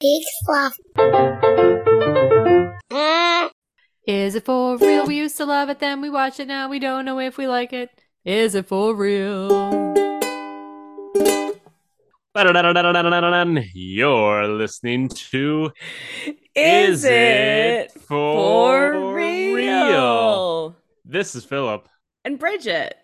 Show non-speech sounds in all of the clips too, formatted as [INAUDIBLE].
Big fluff. Mm. Is it for real? We used to love it, then we watch it now. We don't know if we like it. Is it for real? You're listening to Is, it for, for real? This is Philip, And Bridget.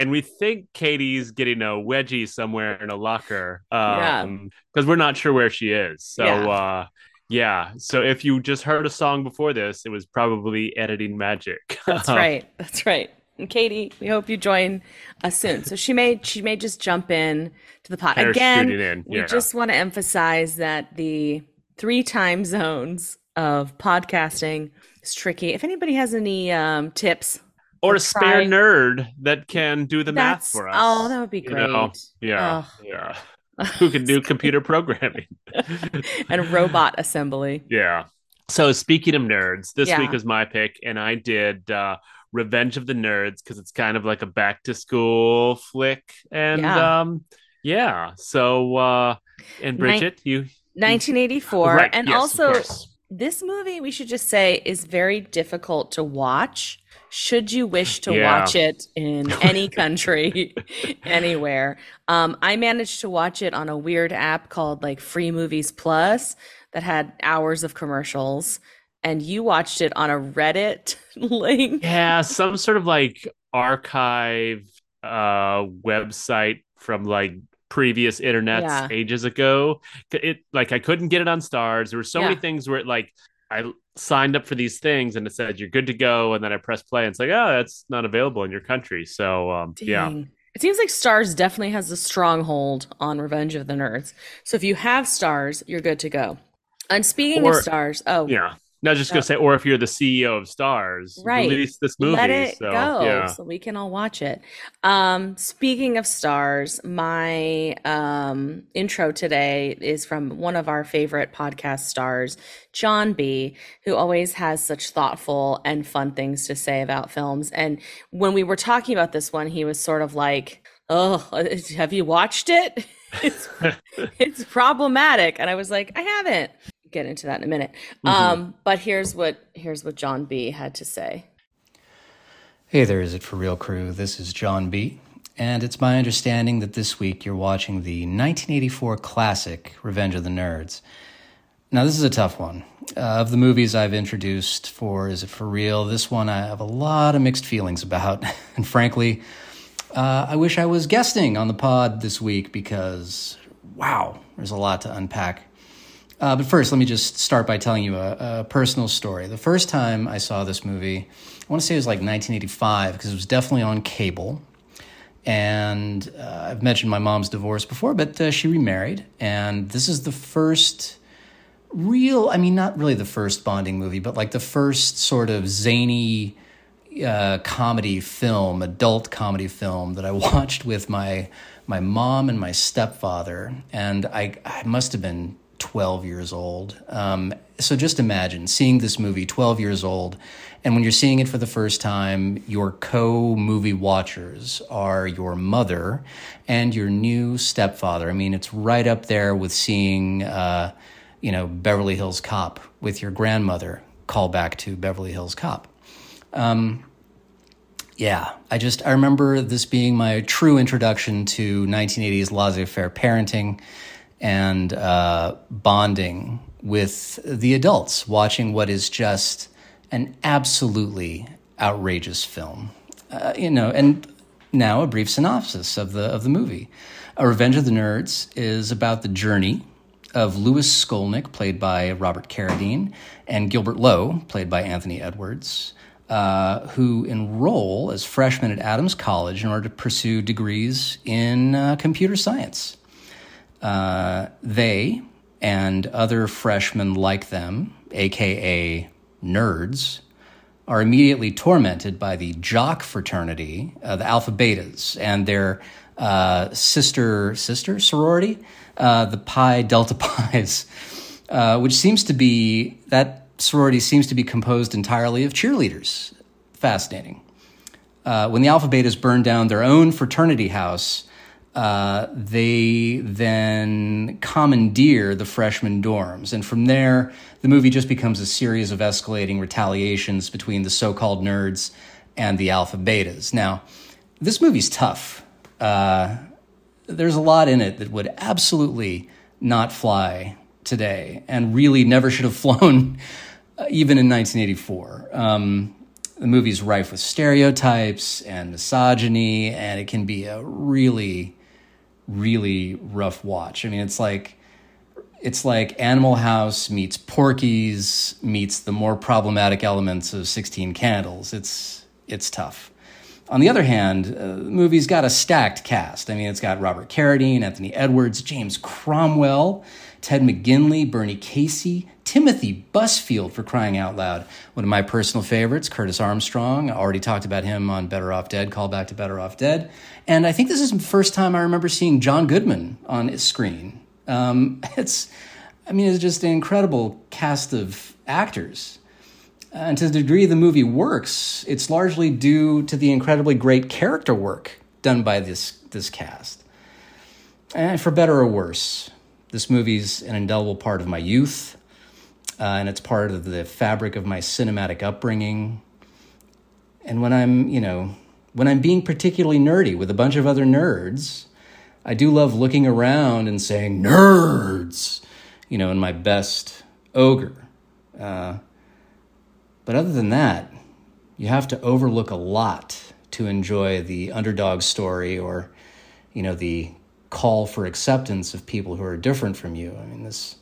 And we think Katie's getting a wedgie somewhere in a locker. Yeah. Um, because we're not sure where she is. So, Yeah. uh, yeah. So if you just heard a song before this, it was probably editing magic. [LAUGHS] That's right. That's right. And Katie, we hope you join us soon. So she may she may just jump in to the pot again. in, We yeah. just want to emphasize that the three time zones of podcasting is tricky. If anybody has any um, tips, or a spare nerd that can do the math for us. oh, that would be you great. know? Yeah. Ugh. Yeah. Who can do [LAUGHS] computer programming? [LAUGHS] and robot assembly. Yeah. So speaking of nerds, this Yeah. week was my pick, and I did uh, Revenge of the Nerds because it's kind of like a back to school flick, and Yeah. um, yeah. So uh, and Nin- Bridget, you 1984, right? and yes, also this movie we should just say is very difficult to watch should you wish to Yeah. watch it in [LAUGHS] any country [LAUGHS] anywhere um, i managed to watch it on a weird app called like free movies plus that had hours of commercials and you watched it on a reddit [LAUGHS] link yeah, some sort of like archive uh website from like previous internets Yeah. ages ago. It like I couldn't get it on Starz. There were so many things where it like I signed up for these things and it said you're good to go and then I press play and it's like, oh, that's not available in your country. So um yeah. It seems like Starz definitely has a stronghold on Revenge of the Nerds. So if you have Starz, you're good to go. And speaking Or- of Starz, oh, Yeah. No, I was just Yeah. gonna say, or if you're the CEO of Starz, Right. release this movie. let it so, go Yeah. so we can all watch it. Um, speaking of Starz, my um, intro today is from one of our favorite podcast stars, John B., who always has such thoughtful and fun things to say about films. And when we were talking about this one, he was sort of like, "Oh, have you watched it? [LAUGHS] It's [LAUGHS] it's problematic." And I was like, "I haven't." Get into that in a minute. Mhm. Um, but here's what here's what John B. had to say. Hey there, is it for real crew? This is John B. And it's my understanding that this week you're watching the 1984 classic Revenge of the Nerds. Now, this is a tough one. Uh, of the movies I've introduced for Is It For Real, this one I have a lot of mixed feelings about. [LAUGHS] and frankly, uh, I wish I was guesting on the pod this week because, wow, there's a lot to unpack. Uh, but first, let me just start by telling you a, a personal story. The first time I saw this movie, I want to say it was like 1985 because it was definitely on cable. And uh, I've mentioned my mom's divorce before, but uh, she remarried. And this is the first real, I mean, not really the first bonding movie, but like the first sort of zany uh, comedy film, adult comedy film that I [LAUGHS] watched with my my mom and my stepfather, and I I must have been twelve years old. Um, so just imagine seeing this movie, twelve years old, and when you're seeing it for the first time, your co movie watchers are your mother and your new stepfather. I mean, it's right up there with seeing. Uh, you know, Beverly Hills Cop with your grandmother, call back to Beverly Hills Cop. Um, yeah, I just, I remember this being my true introduction to 1980s laissez faire parenting and uh, bonding with the adults, watching what is just an absolutely outrageous film. Uh, you know, and now a brief synopsis of the of the movie. A Revenge of the Nerds is about the journey of Lewis Skolnick, played by Robert Carradine, and Gilbert Lowe, played by Anthony Edwards, uh, who enroll as freshmen at Adams College in order to pursue degrees in uh, computer science. Uh, they and other freshmen like them, aka nerds, are immediately tormented by the jock fraternity, uh, the Alpha Betas, and their uh, sister sister sorority, uh, the Pi Delta [LAUGHS] Pies, uh, which seems to be that sorority seems to be composed entirely of cheerleaders. Fascinating. When the Alpha Betas burned down their own fraternity house, uh, they then commandeer the freshman dorms. And from there, the movie just becomes a series of escalating retaliations between the so called nerds and the alpha betas. Now, this movie's tough. Uh, there's a lot in it that would absolutely not fly today and really never should have [LAUGHS] flown uh, even in 1984. Um, the movie's rife with stereotypes and misogyny, and it can be a really, really rough watch. I mean, it's like it's like Animal House meets Porky's meets the more problematic elements of Sixteen Candles. It's it's tough. On the other hand, uh, the movie's got a stacked cast. I mean, it's got Robert Carradine, Anthony Edwards, James Cromwell, Ted McGinley, Bernie Casey, Timothy Busfield for crying out loud. One of my personal favorites, Curtis Armstrong. I already talked about him on Better Off Dead, call back to Better Off Dead. And I think this is the first time I remember seeing John Goodman on screen. Um, [LAUGHS] it's, I mean, it's just an incredible cast of actors. And to the degree the movie works, it's largely due to the incredibly great character work done by this, this cast. And for better or worse, this movie's an indelible part of my youth, uh, and it's part of the fabric of my cinematic upbringing. And when I'm, you know, when I'm being particularly nerdy with a bunch of other nerds, I do love looking around and saying, nerds, you know, in my best ogre. Uh, but other than that, you have to overlook a lot to enjoy the underdog story or, you know, the call for acceptance of people who are different from you. I mean, this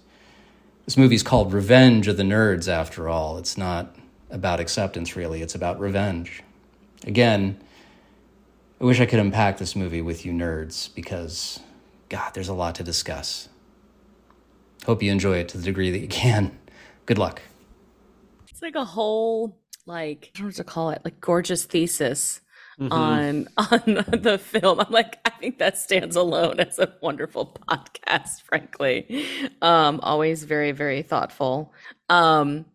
this movie's called Revenge of the Nerds, after all. It's not about acceptance, really. It's about revenge. Again, I wish I could unpack this movie with you nerds because, God, there's a lot to discuss. Hope you enjoy it to the degree that you can. Good luck. It's like a whole like I don't know what to call it, like gorgeous thesis Mhm. on [LAUGHS] on the film. I'm like, I think that stands alone as a wonderful podcast, frankly. Um, always very, very thoughtful. Um,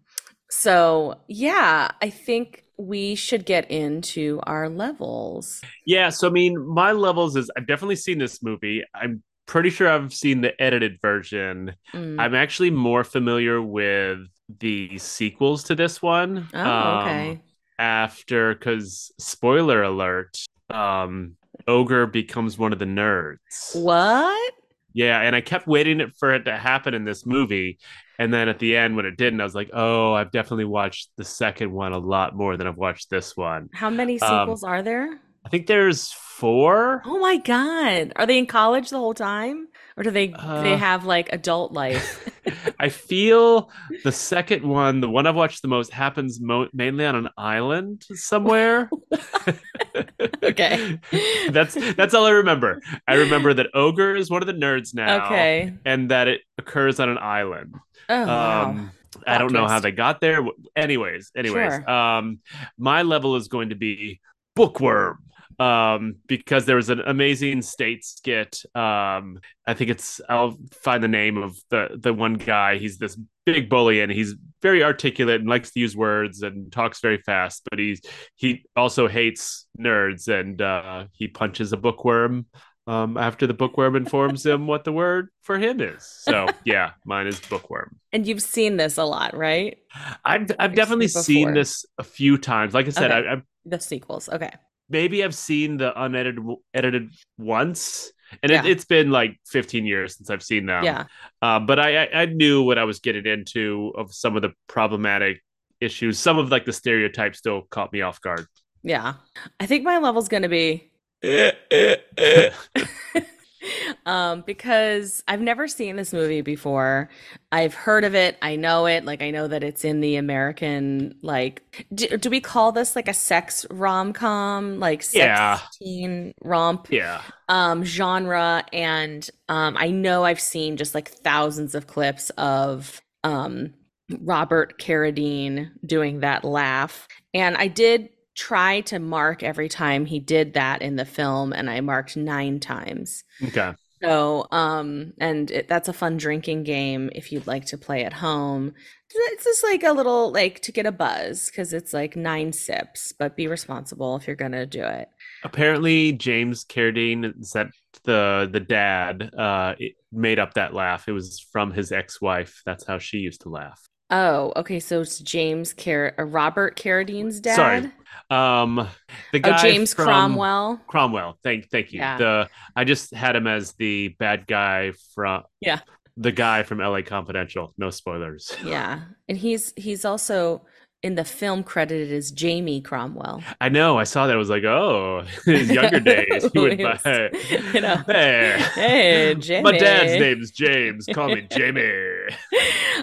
so yeah, I think we should get into our levels. Yeah, so I mean, my levels is I've definitely seen this movie. I'm pretty sure I've seen the edited version. Mm. I'm actually more familiar with the sequels to this one. Oh, um, okay. After, because spoiler alert, um, Ogre becomes one of the nerds. What? Yeah, and I kept waiting for it to happen in this movie. And then at the end, when it didn't, I was like, oh, I've definitely watched the second one a lot more than I've watched this one. How many Um, sequels are there? I think there's four. Oh my God. Are they in college the whole time? Or do they do they Uh, have like adult life? [LAUGHS] I feel the second one, the one I've watched the most, happens mo- mainly on an island somewhere. [LAUGHS] [LAUGHS] Okay. that's that's all I remember. I remember that Ogre is one of the nerds now, Okay. and that it occurs on an island. Oh wow. Um, I don't know how they got there. Anyways, anyways, Sure. um, my level is going to be bookworm. Um, because there was an amazing state skit. Um, I think it's I'll find the name of the the one guy. He's this big bully and he's very articulate and likes to use words and talks very fast, but he's he also hates nerds and uh he punches a bookworm um after the bookworm informs him what the word for him is. So [LAUGHS] yeah, mine is bookworm. And you've seen this a lot, right? I've I've I've definitely seen seen this a few times. Like I said, Okay. I, I The sequels. Okay. maybe I've seen the unedited edited once, and it, Yeah. it's been like 15 years since I've seen them. yeah. Uh, but I, I I knew what I was getting into of some of the problematic issues. Some of like the stereotypes still caught me off guard. Yeah. I think my level's gonna be [LAUGHS] [LAUGHS] [LAUGHS] um because I've never seen this movie before. I've heard of it. I know it. Like I know that it's in the American like do, do we call this like a sex rom-com like sex Yeah. teen romp yeah. um genre and um I know I've seen just like thousands of clips of um Robert Carradine doing that laugh and I did try to mark every time he did that in the film and I marked 9 times. Okay. So um and it, that's a fun drinking game if you'd like to play at home. It's just like a little like to get a buzz cuz it's like 9 sips, but be responsible if you're going to do it. Apparently, James Carradine is that the the dad uh it made up that laugh. It was from his ex-wife. That's how she used to laugh. Oh, okay. So it's James Car- uh, Robert Carradine's dad. Sorry. Um the guy Oh, James from- Cromwell. Cromwell. Thank thank you. Yeah. The I just had him as the bad guy from Yeah. The guy from LA Confidential. No spoilers. Yeah, and he's he's also in the film credited as Jamie Cromwell. I know. I saw that. I was like, oh, [LAUGHS] his younger [LAUGHS] days. He would buy. You know. Hey, Hey, Jamie. My dad's name's James. Call me [LAUGHS] Jamie.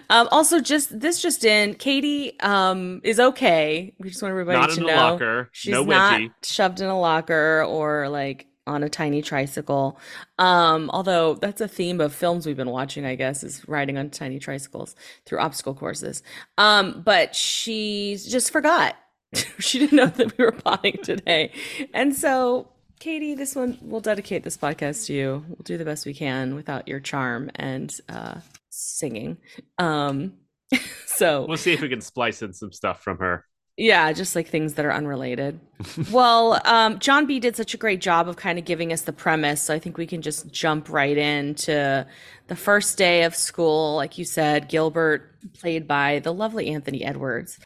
um, also, just this just in, Katie um is okay. We just want everybody Not to know locker. she's no not shoved in a locker or like on a tiny tricycle. Um, although that's a theme of films we've been watching, I guess, is riding on tiny tricycles through obstacle courses. Um, but she just forgot. [LAUGHS] she didn't know that we were potting today. And so, Katie, this one we'll dedicate this podcast to you. We'll do the best we can without your charm and uh singing. Um [LAUGHS] so We'll see if we can splice in some stuff from her. Yeah, just like things that are unrelated. [LAUGHS] well, um, John B did such a great job of kind of giving us the premise. So I think we can just jump right into the first day of school. Like you said, Gilbert, played by the lovely Anthony Edwards,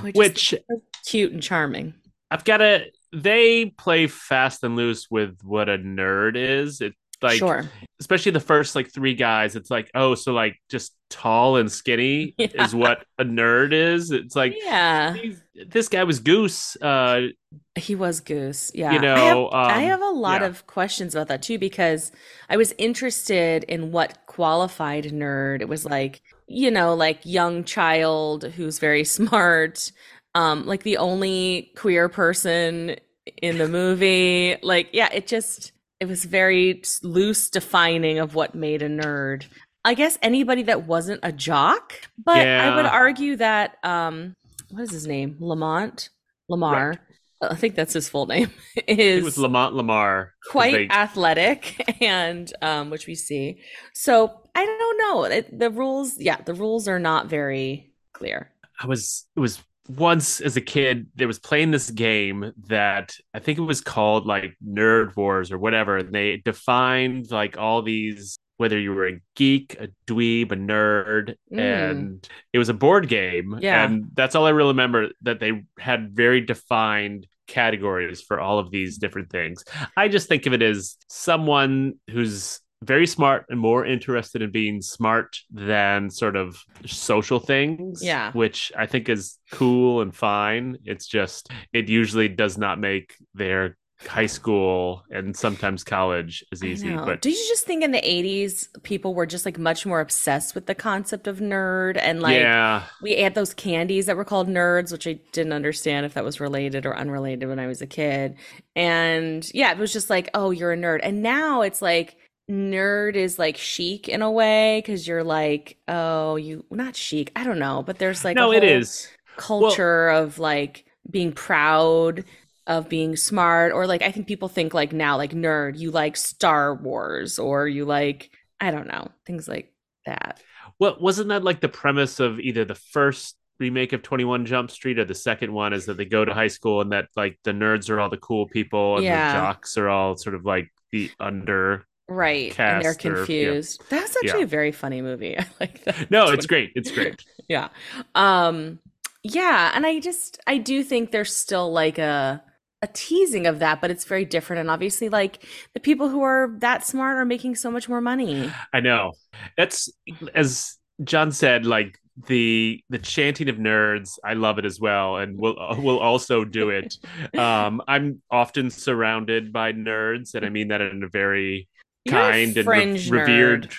which, [COUGHS] Which is cute and charming. I've got to. They play fast and loose with what a nerd is. It's like, sure. especially the first like three guys. It's like, oh, so like just tall and skinny [LAUGHS] Yeah. is what a nerd is. It's like Yeah, this guy was Goose. Uh, he was Goose. Yeah. You I have, know, I um, have a lot yeah. of questions about that too because I was interested in what qualified nerd. It was like, you know, like young child who's very [LAUGHS] smart, um, like the only queer person in the movie. Like, yeah, it just it was very loose defining of what made a nerd. I guess anybody that wasn't a jock, but I would argue that um what is his name? Lamont? Lamar. I think that's his full name. [LAUGHS] it Is was Lamont Lamar quite they- athletic [LAUGHS] and um which we see. So I don't know. It, the rules, yeah, the rules are not very clear. I was it was once as a kid there was playing this game that I think it was called like Nerd Wars or whatever. And they defined like all these whether you were a geek, a dweeb, a nerd, Mm. and it was a board game. Yeah. And that's all I really remember that they had very defined categories for all of these different things. I just think of it as someone who's very smart and more interested in being smart than sort of social things. Yeah. Which I think is cool and fine. It's just, it usually does not make their high school and sometimes college as easy. But do you just think in the 80s people were just like much more obsessed with the concept of nerd and like yeah. we had those candies that were called nerds, which I didn't understand if that was related or unrelated when I was a kid. And yeah, it was just like, oh, you're a nerd. And now it's like nerd is like chic in a way because you're like, oh, you not chic. I don't know, but there's like a no, it is. culture of like being proud of being smart or like I think people think like now like nerd, you like Star Wars or you like I don't know, things like that. Well, wasn't that like the premise of either the first remake of 21 Jump Street or the second one is that they go to high school and that like the nerds are all the cool people and Yeah. the jocks are all sort of like the under Right. and they're Cast or- yeah. confused. That's actually Yeah. a very funny movie. [LAUGHS] I like that. No, it's great. It's great. [LAUGHS] Yeah. Um yeah, and I just I do think there's still like a a teasing of that, but it's very different and obviously like the people who are that smart are making so much more money. I know. That's as John said like the the chanting of nerds I love it as well and we'll we'll also do it. [LAUGHS] Um I'm often surrounded by nerds and I mean that in a very kind and re- revered.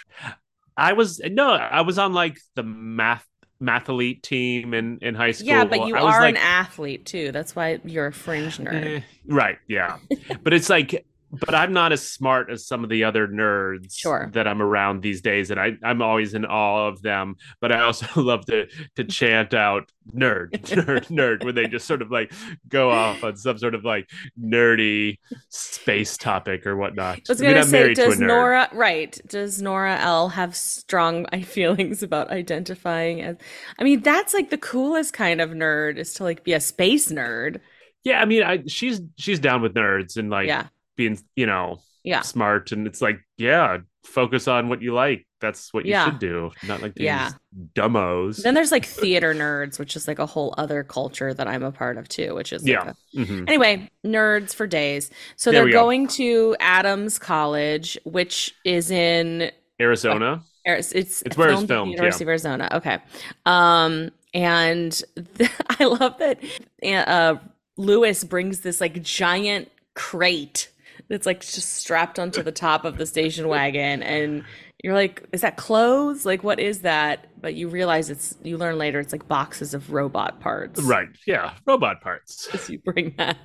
I was no, I was on like the math mathlete team in in high school. Yeah, but you I are like, an athlete too. That's why you're a fringe nerd. eh, right? Yeah, [LAUGHS] but it's like, but I'm not as smart as some of the other nerds Sure. that I'm around these days, and I I'm always in awe of them. But I also [LAUGHS] love to to chant out nerd, [LAUGHS] nerd, nerd when they just sort of like go off on some sort of like nerdy space topic or whatnot. I was I mean, say, to a does. Nora right? Does Nora L have strong [LAUGHS] feelings about identifying as? I mean, that's like the coolest kind of nerd is to like be a space nerd. Yeah, I mean, I she's she's down with nerds and like yeah, being, you know, Yeah. smart, and it's like, yeah, focus on what you like. That's what you Yeah. should do, not like these Yeah. dumbos. Then there's like theater nerds, which is like a whole other culture that I'm a part of too, which is like Yeah. a- Mhm. Anyway, nerds for days. So There they're we go. going to Adams College, which is in Arizona. It's it's, It's where it's filmed the filmed, University of Arizona. Okay. Um, and [LAUGHS] I love that uh, Lewis brings this like giant crate that's like just strapped onto the top of the station wagon, and you're like, is that clothes? Like, what is that? But you realize it's. You learn later it's like boxes of robot parts. Right. Yeah. Robot parts. [LAUGHS] As you bring that.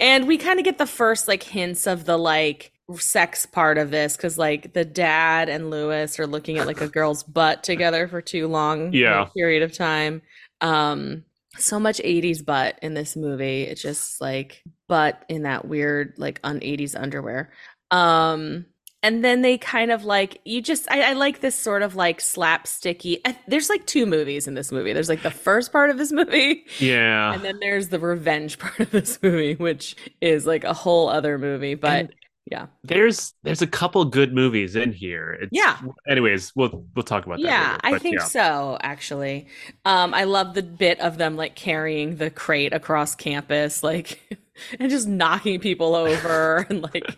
And we kind of get the first like hints of the like sex part of this because like the dad and Lewis are looking at like a girl's butt together for too long [LAUGHS] Yeah. a period of time. Um so much 80s butt in this movie. It's just like butt in that weird like un 80s underwear. Um and then they kind of like you just I, I like this sort of like slapsticky I, there's like two movies in this movie there's like the first part of this movie Yeah. and then there's the revenge [LAUGHS] part of this movie, which is like a whole other movie. But And yeah, there's there's a couple good movies in here. It's, Yeah. Anyways, we'll we'll talk about that. yeah, later, I think yeah. so. Actually, um, I love the bit of them like carrying the crate across campus, like. [LAUGHS] And just knocking people over [LAUGHS] and like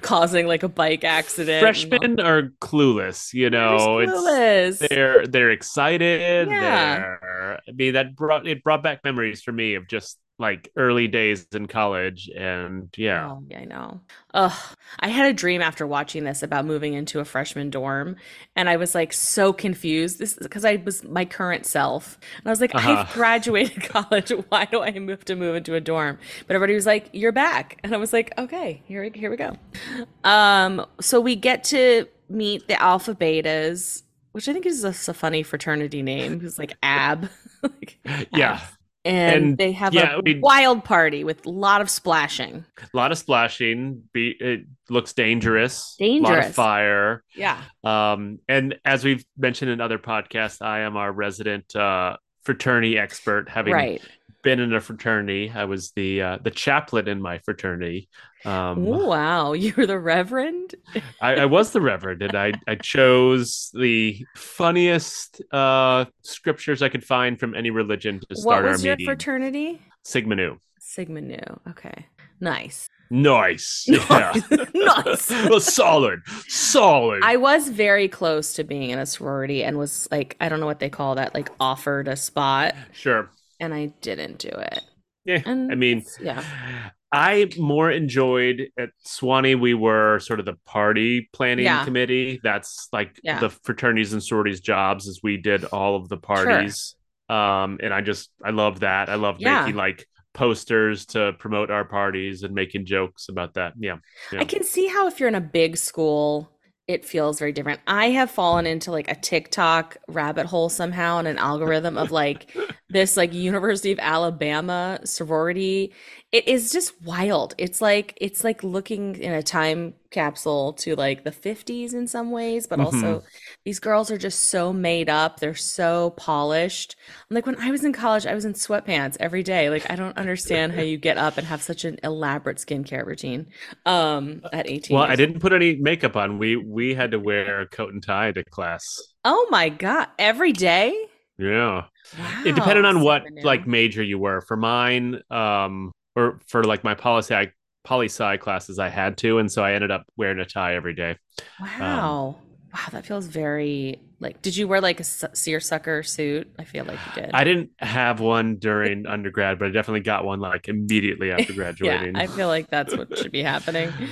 causing like a bike accident. Freshmen are clueless, you know. It's clueless. they're they're excited. Yeah. They're I mean that brought it brought back memories for me of just like early days in college and yeah. Oh, yeah, I know. Ugh. I had a dream after watching this about moving into a freshman dorm, and I was like so confused. This is because I was my current self, and I was like, Uh-huh. I've [LAUGHS] graduated [LAUGHS] college. Why do I have to move into a dorm? But everybody was like, You're back, and I was like, Okay, here we here we go. Um, so we get to meet the Alpha Betas, which I think is a, a funny fraternity name. It's like AB. [LAUGHS] Like, Yeah. abs. And, And, they have yeah, a we- wild party with a lot of splashing. A lot of splashing. Be it looks dangerous. A lot Dangerous. of fire. Yeah. Um, and as we've mentioned in other podcasts, I am our resident uh, fraternity expert, having Right. Been in a fraternity. I was the uh, the chaplain in my fraternity. Um, wow. [LAUGHS] you were the Reverend? I, I was the reverend, and I I chose the funniest uh, scriptures I could find from any religion to start our meeting. What was your meeting. fraternity? Sigma Nu. Sigma Nu. Okay. Nice. Nice. [LAUGHS] Yeah. Nice. [LAUGHS] well, solid. Solid. I was very close to being in a sorority and was like, I don't know what they call that, like offered a spot, sure. And I didn't do it. Yeah. And I mean, yeah. I more enjoyed at Sewanee. We were sort of the party planning Yeah. committee. That's like Yeah. the fraternities and sororities' jobs, as we did all of the parties. Um, and I just I love that. I love Yeah. making like posters to promote our parties and making jokes about that. Yeah, yeah. I can see how if you're in a big school, it feels very different. I have fallen into like a TikTok rabbit hole somehow and an algorithm of like this like University of Alabama sorority. It is just wild. It's like it's like looking in a time capsule to like the 50s in some ways, but also these girls are just so made up. They're so polished. I'm like when I was in college, I was in sweatpants every day. Like I don't understand how you get up and have such an elaborate skincare routine um at 18 Well, I didn't put any makeup on. We we had to wear a coat and tie to class. Oh my god, every day? Yeah. Wow. it depended on what like major you were for mine um or for like my policy poli sci classes i had to and so i ended up wearing a tie every day Wow. wow, that feels very like did you wear like a su- seersucker suit? I feel like you did. i didn't have one during undergrad but i definitely got one like immediately [LAUGHS] after yeah, graduating I feel like that's what should be happening. [LAUGHS]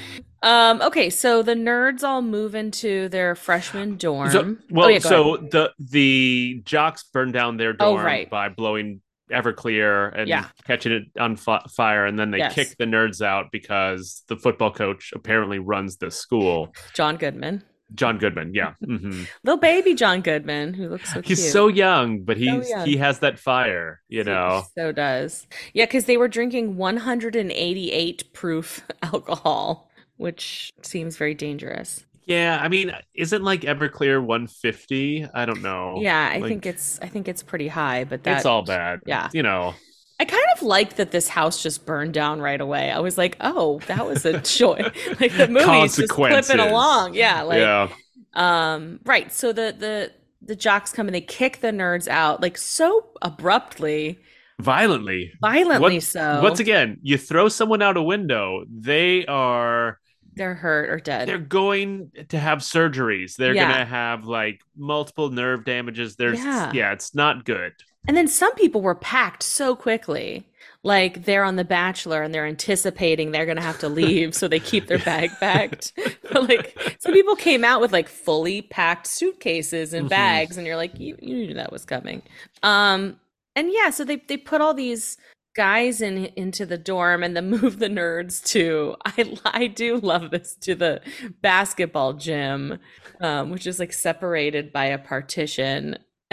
Um okay, so the nerds all move into their freshman dorm. so, well oh, yeah, so ahead. the the jocks burn down their Oh, dorm right. by blowing everclear and Yeah. catching it on fi- fire and then they Yes. kick the nerds out because the football coach apparently runs the school John Goodman. john goodman yeah hmm [LAUGHS] Little baby John Goodman who looks so he's cute. so young but he's young. he has that fire you know So does. Yeah, because they were drinking 188 proof [LAUGHS] alcohol, which seems very dangerous. Yeah i mean isn't like everclear 150 i don't know Yeah, I Like, think it's I think it's pretty high, but that it's all bad yeah. you know I kind of like that this house just burned down right away. I was like, oh, that was a [LAUGHS] joy. [LAUGHS] like the movie's just clipping Consequences. along. Yeah, like yeah. um right. So the the the jocks come and they kick the nerds out like so abruptly, Violently. violently What- so. Once again, you throw someone out a window, they are they're hurt or dead. they're going to have surgeries. They're Yeah. gonna have like multiple nerve damages. There's Yeah. yeah, it's not good. And then some people were packed so quickly. Like they're on The Bachelor and they're anticipating they're going to have to [LAUGHS] leave. so they keep their bag [LAUGHS] packed. [LAUGHS] but like some people came out with like fully packed suitcases and Mhm. bags. And you're like, you, you knew that was coming. Um, and yeah, so they, they put all these guys in into the dorm and then [LAUGHS] move the nerds to I I do love this to the basketball gym, um, which is like separated by a partition. [LAUGHS]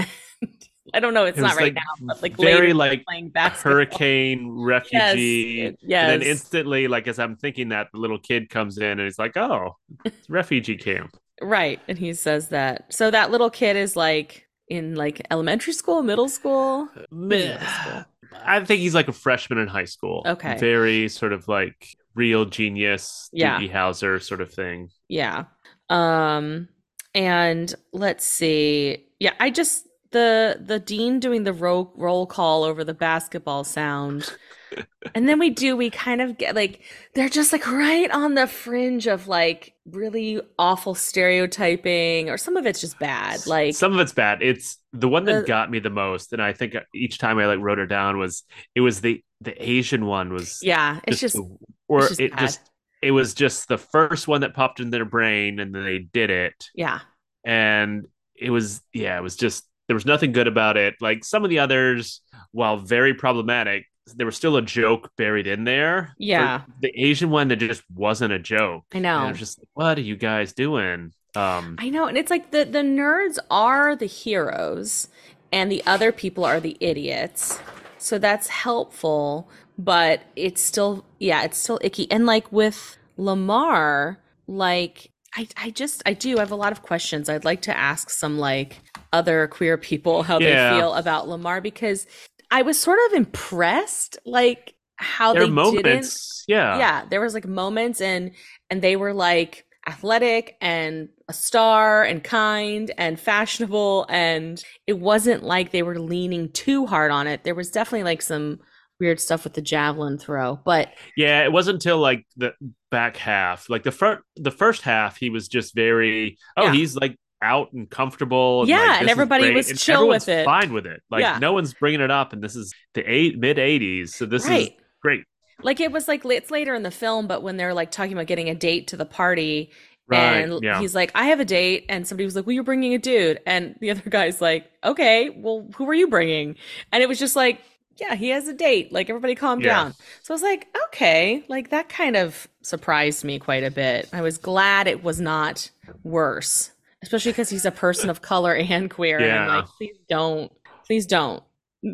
I don't know, it's It not right like, now, but like very like playing basketball. hurricane refugee. Yes, And then instantly, like as I'm thinking that, the little kid comes in and he's like, "Oh, it's refugee camp." Right. And he says that. So that little kid is like in like elementary school, middle school. Middle school. I think he's like a freshman in high school. Okay. Very sort of like real genius, Yeah. Doogie Howser sort of thing. Yeah. Um and let's see. Yeah, I just the the dean doing the roll roll call over the basketball sound. [LAUGHS] and then we do we kind of get like they're just like right on the fringe of like really awful stereotyping or some of it's just bad. Like Some of it's bad. It's the one that Uh, got me the most, and I think each time I like wrote her down was it was the the Asian one was yeah, it's just the- or it's just it bad. just it was just the first one that popped in their brain, and then they did it, yeah. and it was yeah, it was just there was nothing good about it. Like some of the others, while very problematic, there was still a joke buried in there. Yeah. For the Asian one that just wasn't a joke. I And know. I was just like, what are you guys doing? Um, I know, and it's like the the nerds are the heroes, and the other people are the idiots. So that's helpful, but it's still yeah, it's still icky. And like with Lamar, like I I just I do I have a lot of questions. I'd like to ask some like other queer people how Yeah. they feel about Lamar because I was sort of impressed like how there they are didn't moments. Yeah. yeah there was like moments and and they were like athletic and a star and kind and fashionable and it wasn't like they were leaning too hard on it there was definitely like some weird stuff with the javelin throw but Yeah, it wasn't until like the back half, like the front, the first half, he was just very. Oh, Yeah. he's like out and comfortable. And, Yeah, like, and everybody was and chill with it. Fine with it. Like Yeah. no one's bringing it up, and this is the eight mid '80s, so this is great. like it was like it's later in the film but when they're like talking about getting a date to the party Right. and yeah. he's like i have a date and somebody was like well you're bringing a dude and the other guy's like okay well who are you bringing and it was just like yeah he has a date like everybody calm Yeah. down so i was like okay like that kind of surprised me quite a bit i was glad it was not worse especially because he's a person of color and queer and i'm Yeah. like please don't please don't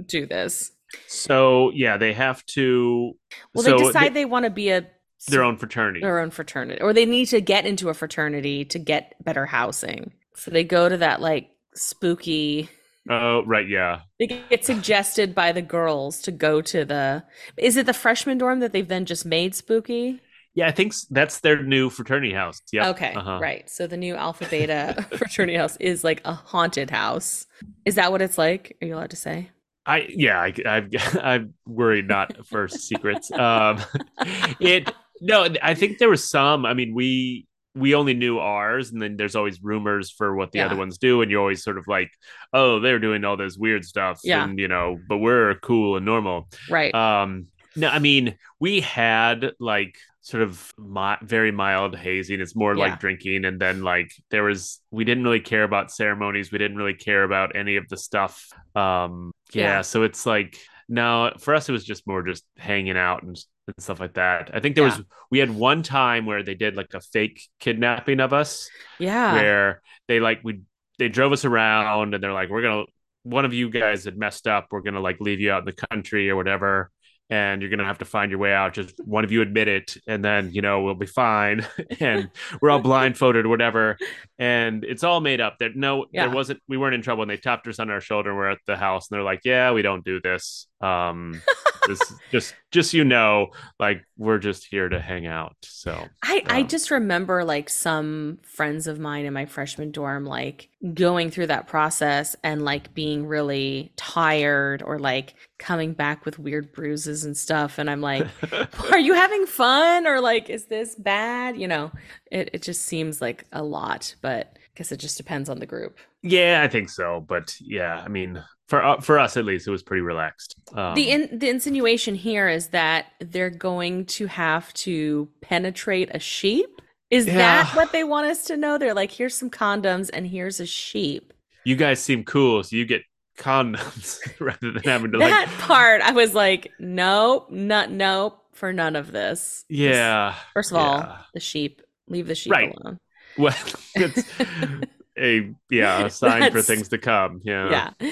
do this So yeah, they have to. well so they decide they want to be a their own fraternity. their own fraternity or they need to get into a fraternity to get better housing so they go to that like spooky Oh right, yeah. they get suggested by the girls to go to the is it the freshman dorm that they've then just made spooky Yeah, I think that's their new fraternity house. Yeah. okay Uh-huh. right so the new alpha beta [LAUGHS] fraternity house is like a haunted house is that what it's like are you allowed to say I yeah, I, I've [LAUGHS] I'm worried not for secrets. Um, [LAUGHS] it no, I think there was some. I mean, we we only knew ours, and then there's always rumors for what the Yeah. other ones do, and you're always sort of like, oh, they're doing all this weird stuff, Yeah. and you know, but we're cool and normal. right Um, no, I mean, we had like sort of mi- very mild hazing. It's more Yeah. like drinking, and then like there was we didn't really care about ceremonies. We didn't really care about any of the stuff. Um, yeah, Yeah. so it's like no, for us it was just more just hanging out and, and stuff like that. I think there Yeah. was we had one time where they did like a fake kidnapping of us yeah. where they like we they drove us around and they're like we're gonna one of you guys had messed up. We're gonna like leave you out in the country or whatever and you're gonna have to find your way out. Just one of you admit it and then you know we'll be fine. [LAUGHS] And we're all [LAUGHS] blindfolded or whatever and it's all made up. There no Yeah. there wasn't we weren't in trouble and they tapped us on our shoulder. And we're at the house and they're like yeah we don't do this Um, [LAUGHS] just just just you know, like we're just here to hang out. So I, I Um, just remember like some friends of mine in my freshman dorm like going through that process and like being really tired or like coming back with weird bruises and stuff and I'm like [LAUGHS] are you having fun or like is this bad you know it, it just seems like a lot but I guess it just depends on the group yeah, I think so. But yeah, I mean, for uh, for us at least, it was pretty relaxed. Um, the in, the insinuation here is that they're going to have to penetrate a sheep is that what they want us to know they're like here's some condoms and here's a sheep you guys seem cool, so you get condoms [LAUGHS] rather than having to that like. part i was like nope not nope for none of this Yeah. first of all the sheep leave the sheep Right. alone Well, [LAUGHS] it's [LAUGHS] a yeah a [LAUGHS] sign for things to come. Yeah. yeah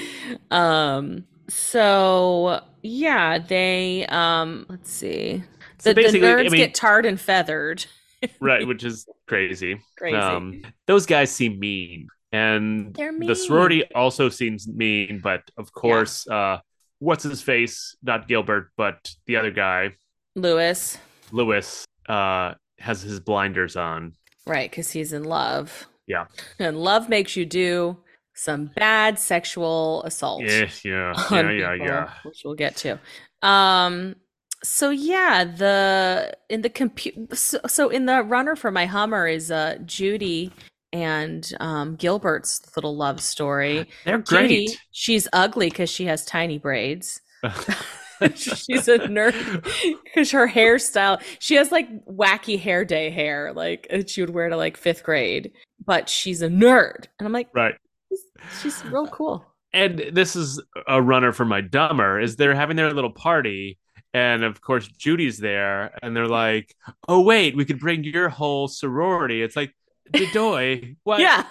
um so yeah they um let's see So the, the basically, nerds I mean, get tarred and feathered [LAUGHS] right, which is crazy. crazy Um, those guys seem mean, and the sorority also seems mean. But of course, uh, what's his face? Not Gilbert, but the other guy, lewis Lewis, uh, has his blinders on. Right, because he's in love. Yeah. And love makes you do some bad sexual assault. Yeah, [LAUGHS] yeah, yeah, yeah, people, yeah. Which we'll get to. Um so yeah, the in the compute so, so in the runner for my Hummer is uh Judy and um Gilbert's little love story. They're Judy, great. she's ugly because she has tiny braids. [LAUGHS] [LAUGHS] she's a nerd. [LAUGHS] Because her hairstyle she has like wacky hair day hair like uh, she would wear to like fifth grade but she's a nerd. And i'm like right. she's real uh, cool. and this is a runner for my dumber is they're having their little party and of course judy's there and they're like oh wait we could bring your whole sorority. It's like Dodoy, [LAUGHS] what? Yeah.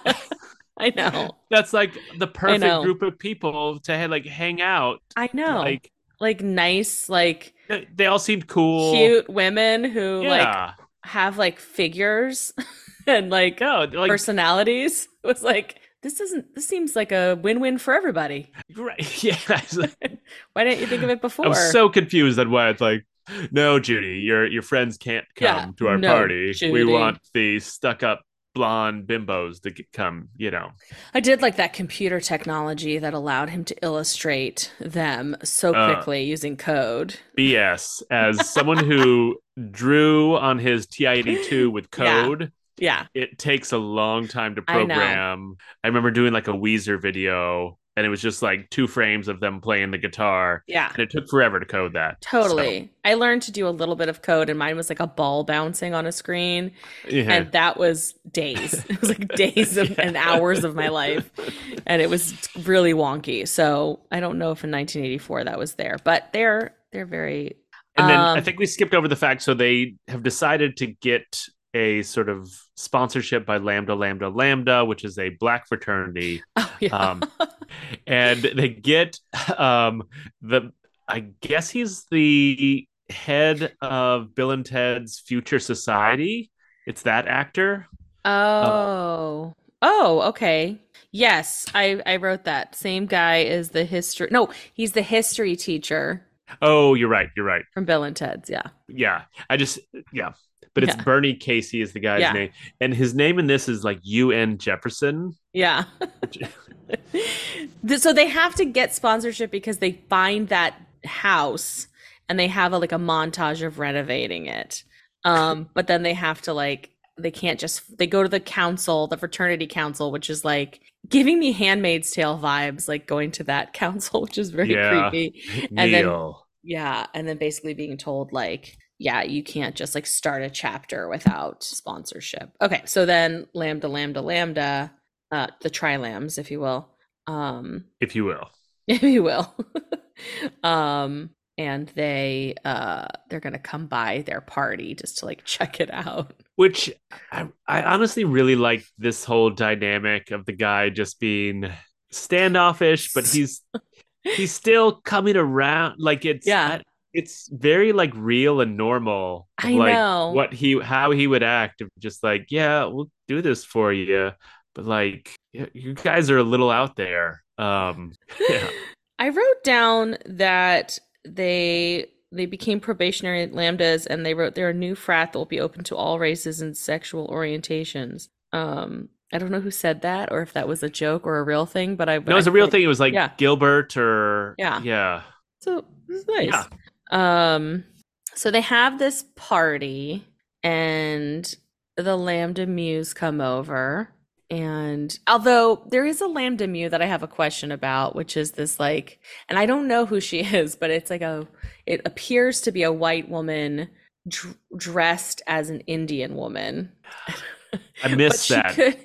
I know. That's like the perfect group of people to like hang out i know. like, like nice like they- all seemed cool. cute women who like have like figures [LAUGHS] and like no like personalities. [LAUGHS] It was like this doesn't this seems like a win-win for everybody. Right yeah I was like- why didn't you think of it before? i'm so confused on why it's like no judy your your friends can't come Yeah, to our no, party. Judy. we want the stuck up blonde bimbos to come you know I did like that computer technology that allowed him to illustrate them so Uh, quickly using code. BS as someone who [LAUGHS] drew on his TI-82 [LAUGHS] with code. Yeah. It takes a long time to I program. I, remember doing like a Weezer video, and it was just like two frames of them playing the guitar, Yeah. and it took forever to code that. Totally. I learned to do a little bit of code and mine was like a ball bouncing on a screen yeah. and that was days. [LAUGHS] It was like days of, [LAUGHS] and hours of my life and it was really wonky. So, I don't know if in 1984 that was there, but they're they're very And then I Um, think we skipped over the fact. So they have decided to get a sort of sponsorship by Lambda Lambda Lambda, which is a black fraternity. [LAUGHS] Oh yeah. Um, and they get um the I guess he's the head of Bill and Ted's Future Society. It's that actor. Oh. Oh, okay. Yes, I I wrote that. Same guy is the history. No, he's the history teacher Oh, you're right. You're right. from Bill and Ted's. Yeah. Yeah. I just yeah. But it's Yeah. Bernie Casey is the guy's Yeah. name. And his name in this is like UN Jefferson. Yeah. [LAUGHS] So they have to get sponsorship because they find that house and they have a, like a montage of renovating it. Um, but then they have to like they can't just they go to the council, the fraternity council, which is like giving me Handmaid's Tale vibes, like going to that [LAUGHS] council, which is very Yeah. creepy. And then- Yeah, and then basically being told like, yeah, you can't just like start a chapter without sponsorship. Okay, so then lambda lambda lambda, uh the Tri-Lambs, if you will. Um if you will. [LAUGHS] if you will. [LAUGHS] um and they uh they're going to come by their party just to like check it out. Which I, I honestly really like this whole dynamic of the guy just being standoffish, but he's he's still coming around. Like it's Yeah. It's very like real and normal. I like know. what he how he would act just like yeah we'll do this for you, but like you guys are a little out there. Um, [LAUGHS] yeah. [LAUGHS] I wrote down that they they became probationary lambdas and they wrote they're a new frat that will be open to all races and sexual orientations. Um I don't know who said that or if that was a joke or a real thing, but I No, it was a real thing. It was like Yeah. Gilbert or Yeah. yeah. So is nice. Um, so they have this party, and the Lambda Muse come over. And although there is a Lambda Mu that I have a question about, which is this like, and I don't know who she [LAUGHS] is, but it's like a, it appears to be a white woman dr- dressed as an Indian woman. [LAUGHS] [LAUGHS] I missed that. could-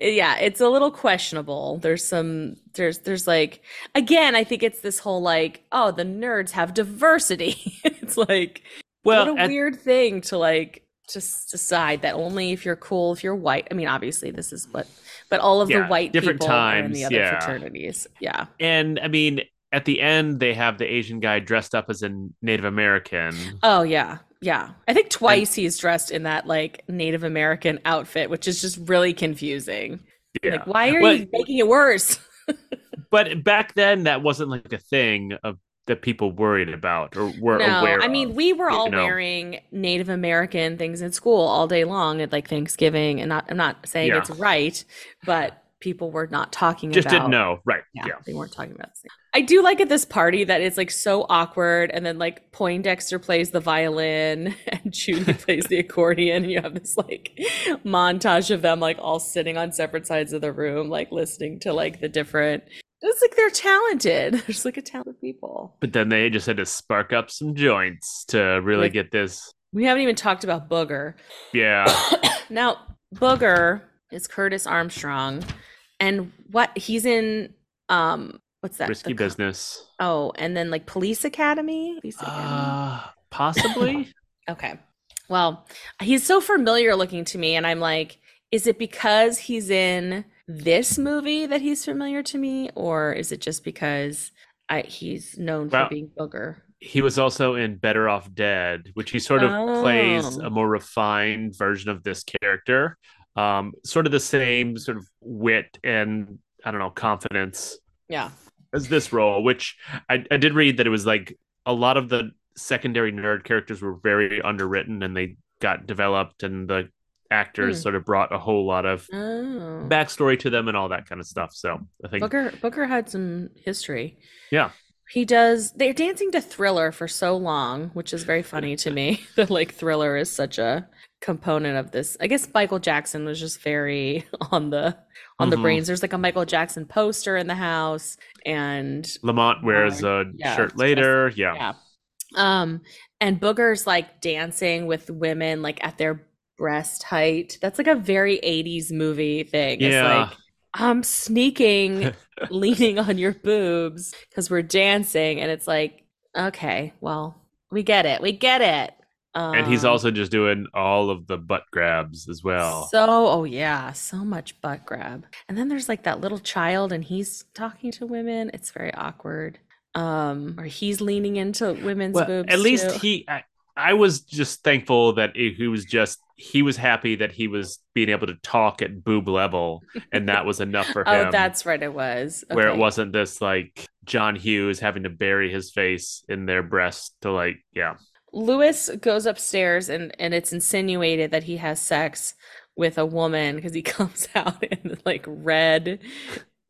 yeah, it's a little questionable. There's some there's there's like again, I think it's this whole like, oh, the nerds have diversity. [LAUGHS] it's like well, what a at- weird thing to like just decide that only if you're cool, if you're white. I mean, obviously this is what but all of Yeah, the white different people are in the times, other yeah. fraternities. Yeah. and I mean, at the end, they have the Asian guy dressed up as a Native American. Oh yeah. Yeah. I think twice he's dressed in that like Native American outfit, which is just really confusing. Yeah. Like, why are Well, you making it worse? [LAUGHS] But back then, that wasn't like a thing of that people worried about or were aware. no, aware. I mean of, we were all know. wearing Native American things in school all day long at like Thanksgiving, and not I'm not saying Yeah. it's right, but people were not talking just about. didn't know, right? Yeah, Yeah. they weren't talking about. I do like at this party that it's like so awkward, and then like Poindexter plays the violin [LAUGHS] and Judy [LAUGHS] plays the accordion, and you have this like montage of them like all sitting on separate sides of the room, like listening to like the different. It's like they're talented. [LAUGHS] They're just like a talented people. But then they just had to spark up some joints to really Like- get this. We haven't even talked about Booger. Yeah. [COUGHS] now, Booger is Curtis Armstrong, and what he's in um what's that? Risky The business. Oh, and then like Police Academy. Police Academy. Uh, possibly. [LAUGHS] okay. Well, he's so familiar looking to me, and I'm like, is it because he's in this movie that he's familiar to me, or is it just because I he's known Well, for being Booger? he was also in Better Off Dead, which he sort of plays Oh. a more refined version of this character. Um, sort of the same sort of wit and I don't know confidence Yeah. As this role, which I, I did read that it was like a lot of the secondary nerd characters were very underwritten and they got developed and the actors Hmm. sort of brought a whole lot of Oh. backstory to them and all that kind of stuff. So I think Booger Booger had some history. Yeah. He does they're dancing to Thriller for so long, which is very funny to me. [LAUGHS] that like Thriller is such a component of this. I guess Michael Jackson was just very [LAUGHS] on the on the Mhm. brains. There's like a Michael Jackson poster in the house and Lamont wears a Yeah, shirt it's later. Yeah. yeah. Um and Booger's like dancing with women like at their breast height. That's like a very 80s movie thing. It's Yeah. like I'm sneaking [LAUGHS] leaning on your boobs because we're dancing and it's like okay well we get it we get it um, and he's also just doing all of the butt grabs as well. so oh yeah so much butt grab. And then there's like that little child and he's talking to women. It's very awkward. Um or he's leaning into women's well, boobs at least too. he I, I was just thankful that he he was just he was happy that he was being able to talk at boob level and that was enough for [LAUGHS] him. oh that's right it was. Where it wasn't this like john hughes having to bury his face in their breast to like yeah Lewis goes upstairs and and it's insinuated that he has sex with a woman because he [LAUGHS] comes out in like red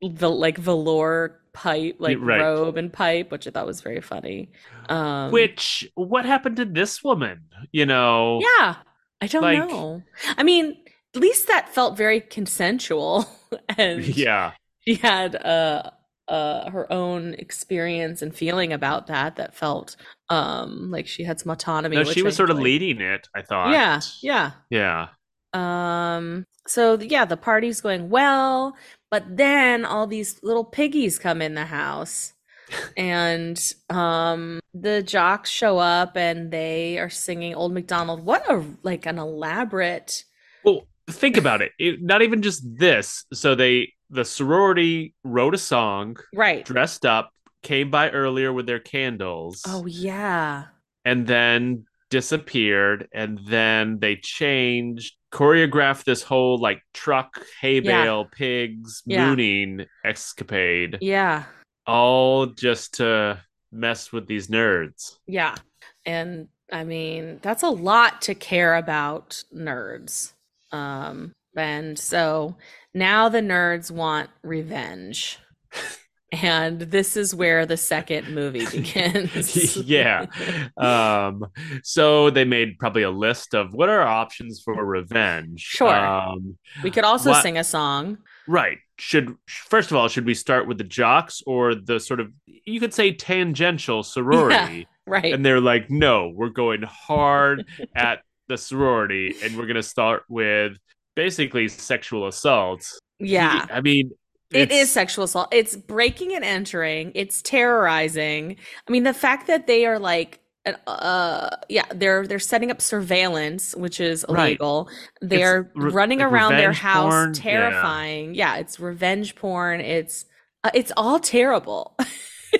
the like velour pipe like right. robe and pipe which I thought was very funny. Um which what happened to this woman you know yeah, I don't like- know. I mean, at least that felt very consensual [LAUGHS] and yeah she had uh uh her own experience and feeling about that that felt um like she had some autonomy. no she was I sort of enjoyed. leading it i thought Yeah, yeah. yeah Um, so yeah, the party's going well, but then all these little piggies come in the house. [LAUGHS] and um the jocks show up and they are singing Old MacDonald. What a like an elaborate Well, think about it. it. Not even just this. So they the sorority wrote a song, right. dressed up, came by earlier with their candles, Oh yeah. and then disappeared. And then they changed, choreographed this whole like truck, hay Yeah. bale, pigs, Yeah. mooning escapade, Yeah. all just to mess with these nerds. Yeah. And I mean, that's a lot to care about nerds. Um, and so now the nerds want revenge. And this is where the second movie [LAUGHS] begins. [LAUGHS] yeah. Um, so they made probably a list of what are options for revenge. Sure. Um, we could also What- sing a song. right. Should first of all, should we start with the jocks or the sort of you could say tangential sorority? Right. And they're like, no, we're going hard at the sorority, and we're gonna start with basically sexual assault. yeah. I mean, It it's- sexual assault. It's breaking and entering. It's terrorizing. I mean, the fact that they are like, uh, yeah, they're they're setting up surveillance, which is Right. illegal. They're re- running like around their house, porn. Yeah. terrifying. Yeah. it's revenge porn. It's uh, it's all terrible. [LAUGHS]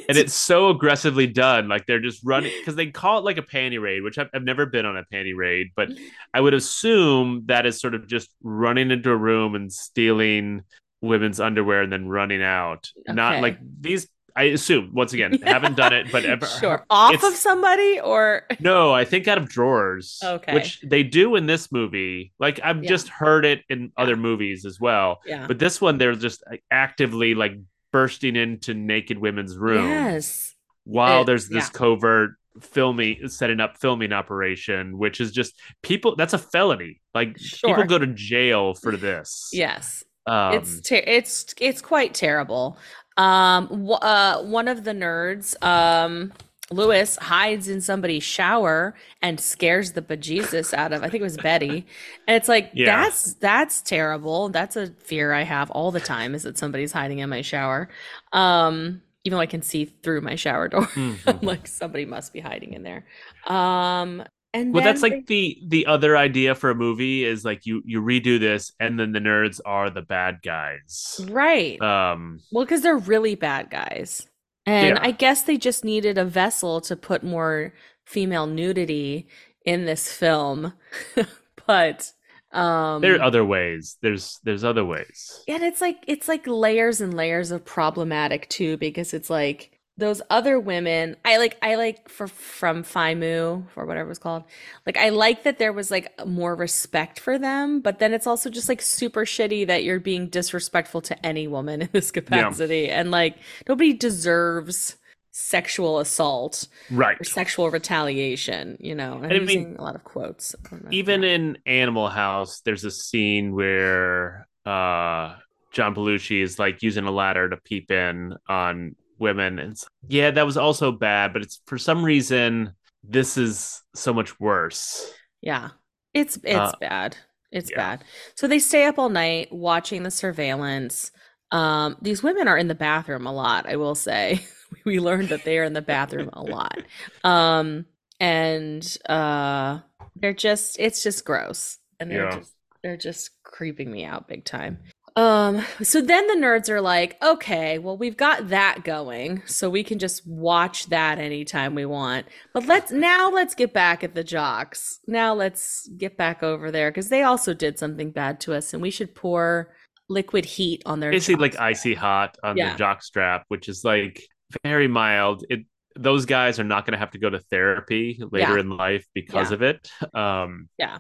and it's so aggressively done. Like they're just running because they call it like a panty raid, which I've, I've never been on a panty raid, but mm-hmm. I would assume that is sort of just running into a room and stealing women's underwear and then running out. Not like these. I assume once again [LAUGHS] haven't done it, but ever sure off of somebody or No, I think out of drawers. Okay. Which they do in this movie. Like I've Yeah. just heard it in other movies as well. yeah. But this one, they're just actively like bursting into naked women's rooms Yes. while It- there's this yeah. covert filming setting up filming operation which is just people that's a felony like Sure. people go to jail for this Yes. um it's ter- it's it's quite terrible. Um, w- uh, one of the nerds, um, Lewis, hides in somebody's shower and scares the bejesus out of. I think it was Betty, and it's like Yeah. that's that's terrible. That's a fear I have all the time. Is that somebody's hiding in my shower? Um, even though I can see through my shower door, [LAUGHS] I'm mhm. like somebody must be hiding in there. Um, and well that's like the the other idea for a movie is like you you redo this and then the nerds are the bad guys right. um Well, because they're really bad guys. And Yeah. I guess they just needed a vessel to put more female nudity in this film. [LAUGHS] but um there are other ways there's there's other ways and it's like it's like layers and layers of problematic too, because it's like those other women I like I like for from Fimu or whatever it was called. Like I like that there was like more respect for them, but then it's also just like super shitty that you're being disrespectful to any woman in this capacity. And like nobody deserves sexual assault right or sexual retaliation, you know. I'm I mean, a lot of quotes. Even in Animal House, there's a scene where uh John Belushi is like using a ladder to peep in on women. And yeah, that was also bad, but it's for some reason this is so much worse. Yeah. It's it's Uh, bad. It's yeah. bad. So they stay up all night watching the surveillance. Um, these women are in the bathroom a lot, I will say. [LAUGHS] we learned that they are in the bathroom a lot. Um, and uh they're just it's just gross. And they're Yeah. just they're just creeping me out big time. Um, so then the nerds are like, okay, well, we've got that going, so we can just watch that anytime we want. But let's now let's get back at the jocks. Now let's get back over there because they also did something bad to us, and we should pour liquid heat on their Basically, like icy hot on Yeah. the jock strap, which is like very mild. It those guys are not going to have to go to therapy later Yeah. in life because Yeah. of it. Um, Yeah.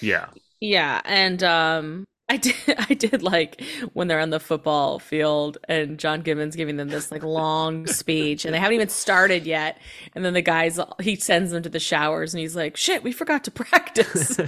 yeah, Yeah, and um I did [LAUGHS] I did like when they're on the football field and John Gibbons giving them this like long [LAUGHS] speech and they haven't even started yet and then the guys he sends them to the showers and he's like shit we forgot to [LAUGHS] practice.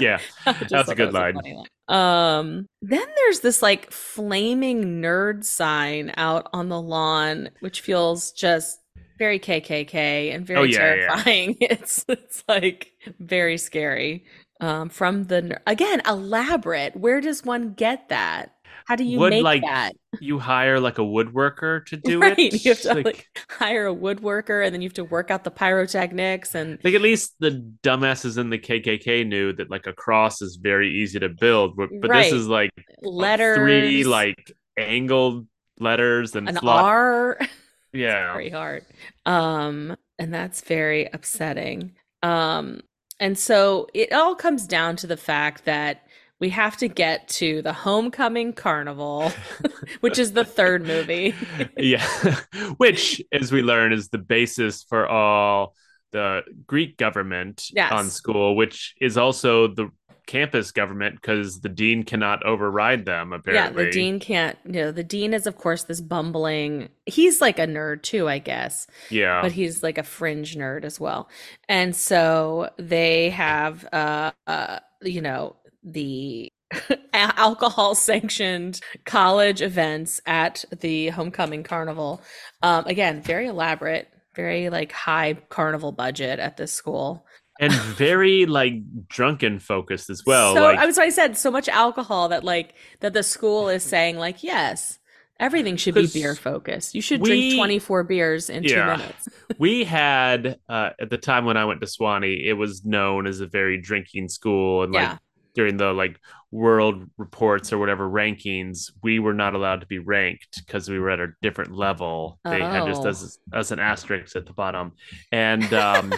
yeah. That's a good that line. line. Um then there's this like flaming nerd sign out on the lawn which feels just very KKK and very Oh, yeah, yeah. terrifying. It's it's like very scary. Um, from the again elaborate. Where does one get that? How do you Would, make like, that? You hire like a woodworker to [LAUGHS] do right, it. you have to like, hire a woodworker, and then you have to work out the pyrotechnics and Like at least the dumbasses in the KKK knew that like a cross is very easy to build, but, but Right. this is like letters. three like angled letters and an R. [LAUGHS] Yeah, very hard. Um, and that's very upsetting. Um, and so it all comes down to the fact that we have to get to the Homecoming Carnival, [LAUGHS] which is the third movie. [LAUGHS] yeah, [LAUGHS] which, as we learn, is the basis for all the Greek government Yes. on school, which is also the campus government because the dean cannot override them. Apparently, Yeah, the dean can't, you know, the dean is, of course, this bumbling, he's like a nerd too, I guess, Yeah, but he's like a fringe nerd as well. And so they have, uh, uh you know, the [LAUGHS] alcohol sanctioned college events at the homecoming carnival. Um, again, very elaborate, very like high carnival budget at this school. And very like drunken focused as well. so like, I was I said so much alcohol that like that the school is saying like yes, everything should be beer focused. You should we- drink 24 beers in Yeah. 2 minutes. [LAUGHS] we had uh, at the time when I went to Sewanee, it was known as a very drinking school, and like Yeah. During the like world reports or whatever rankings, we were not allowed to be ranked because we were at a different level. They had just Oh. as as an asterisk at the bottom, and um,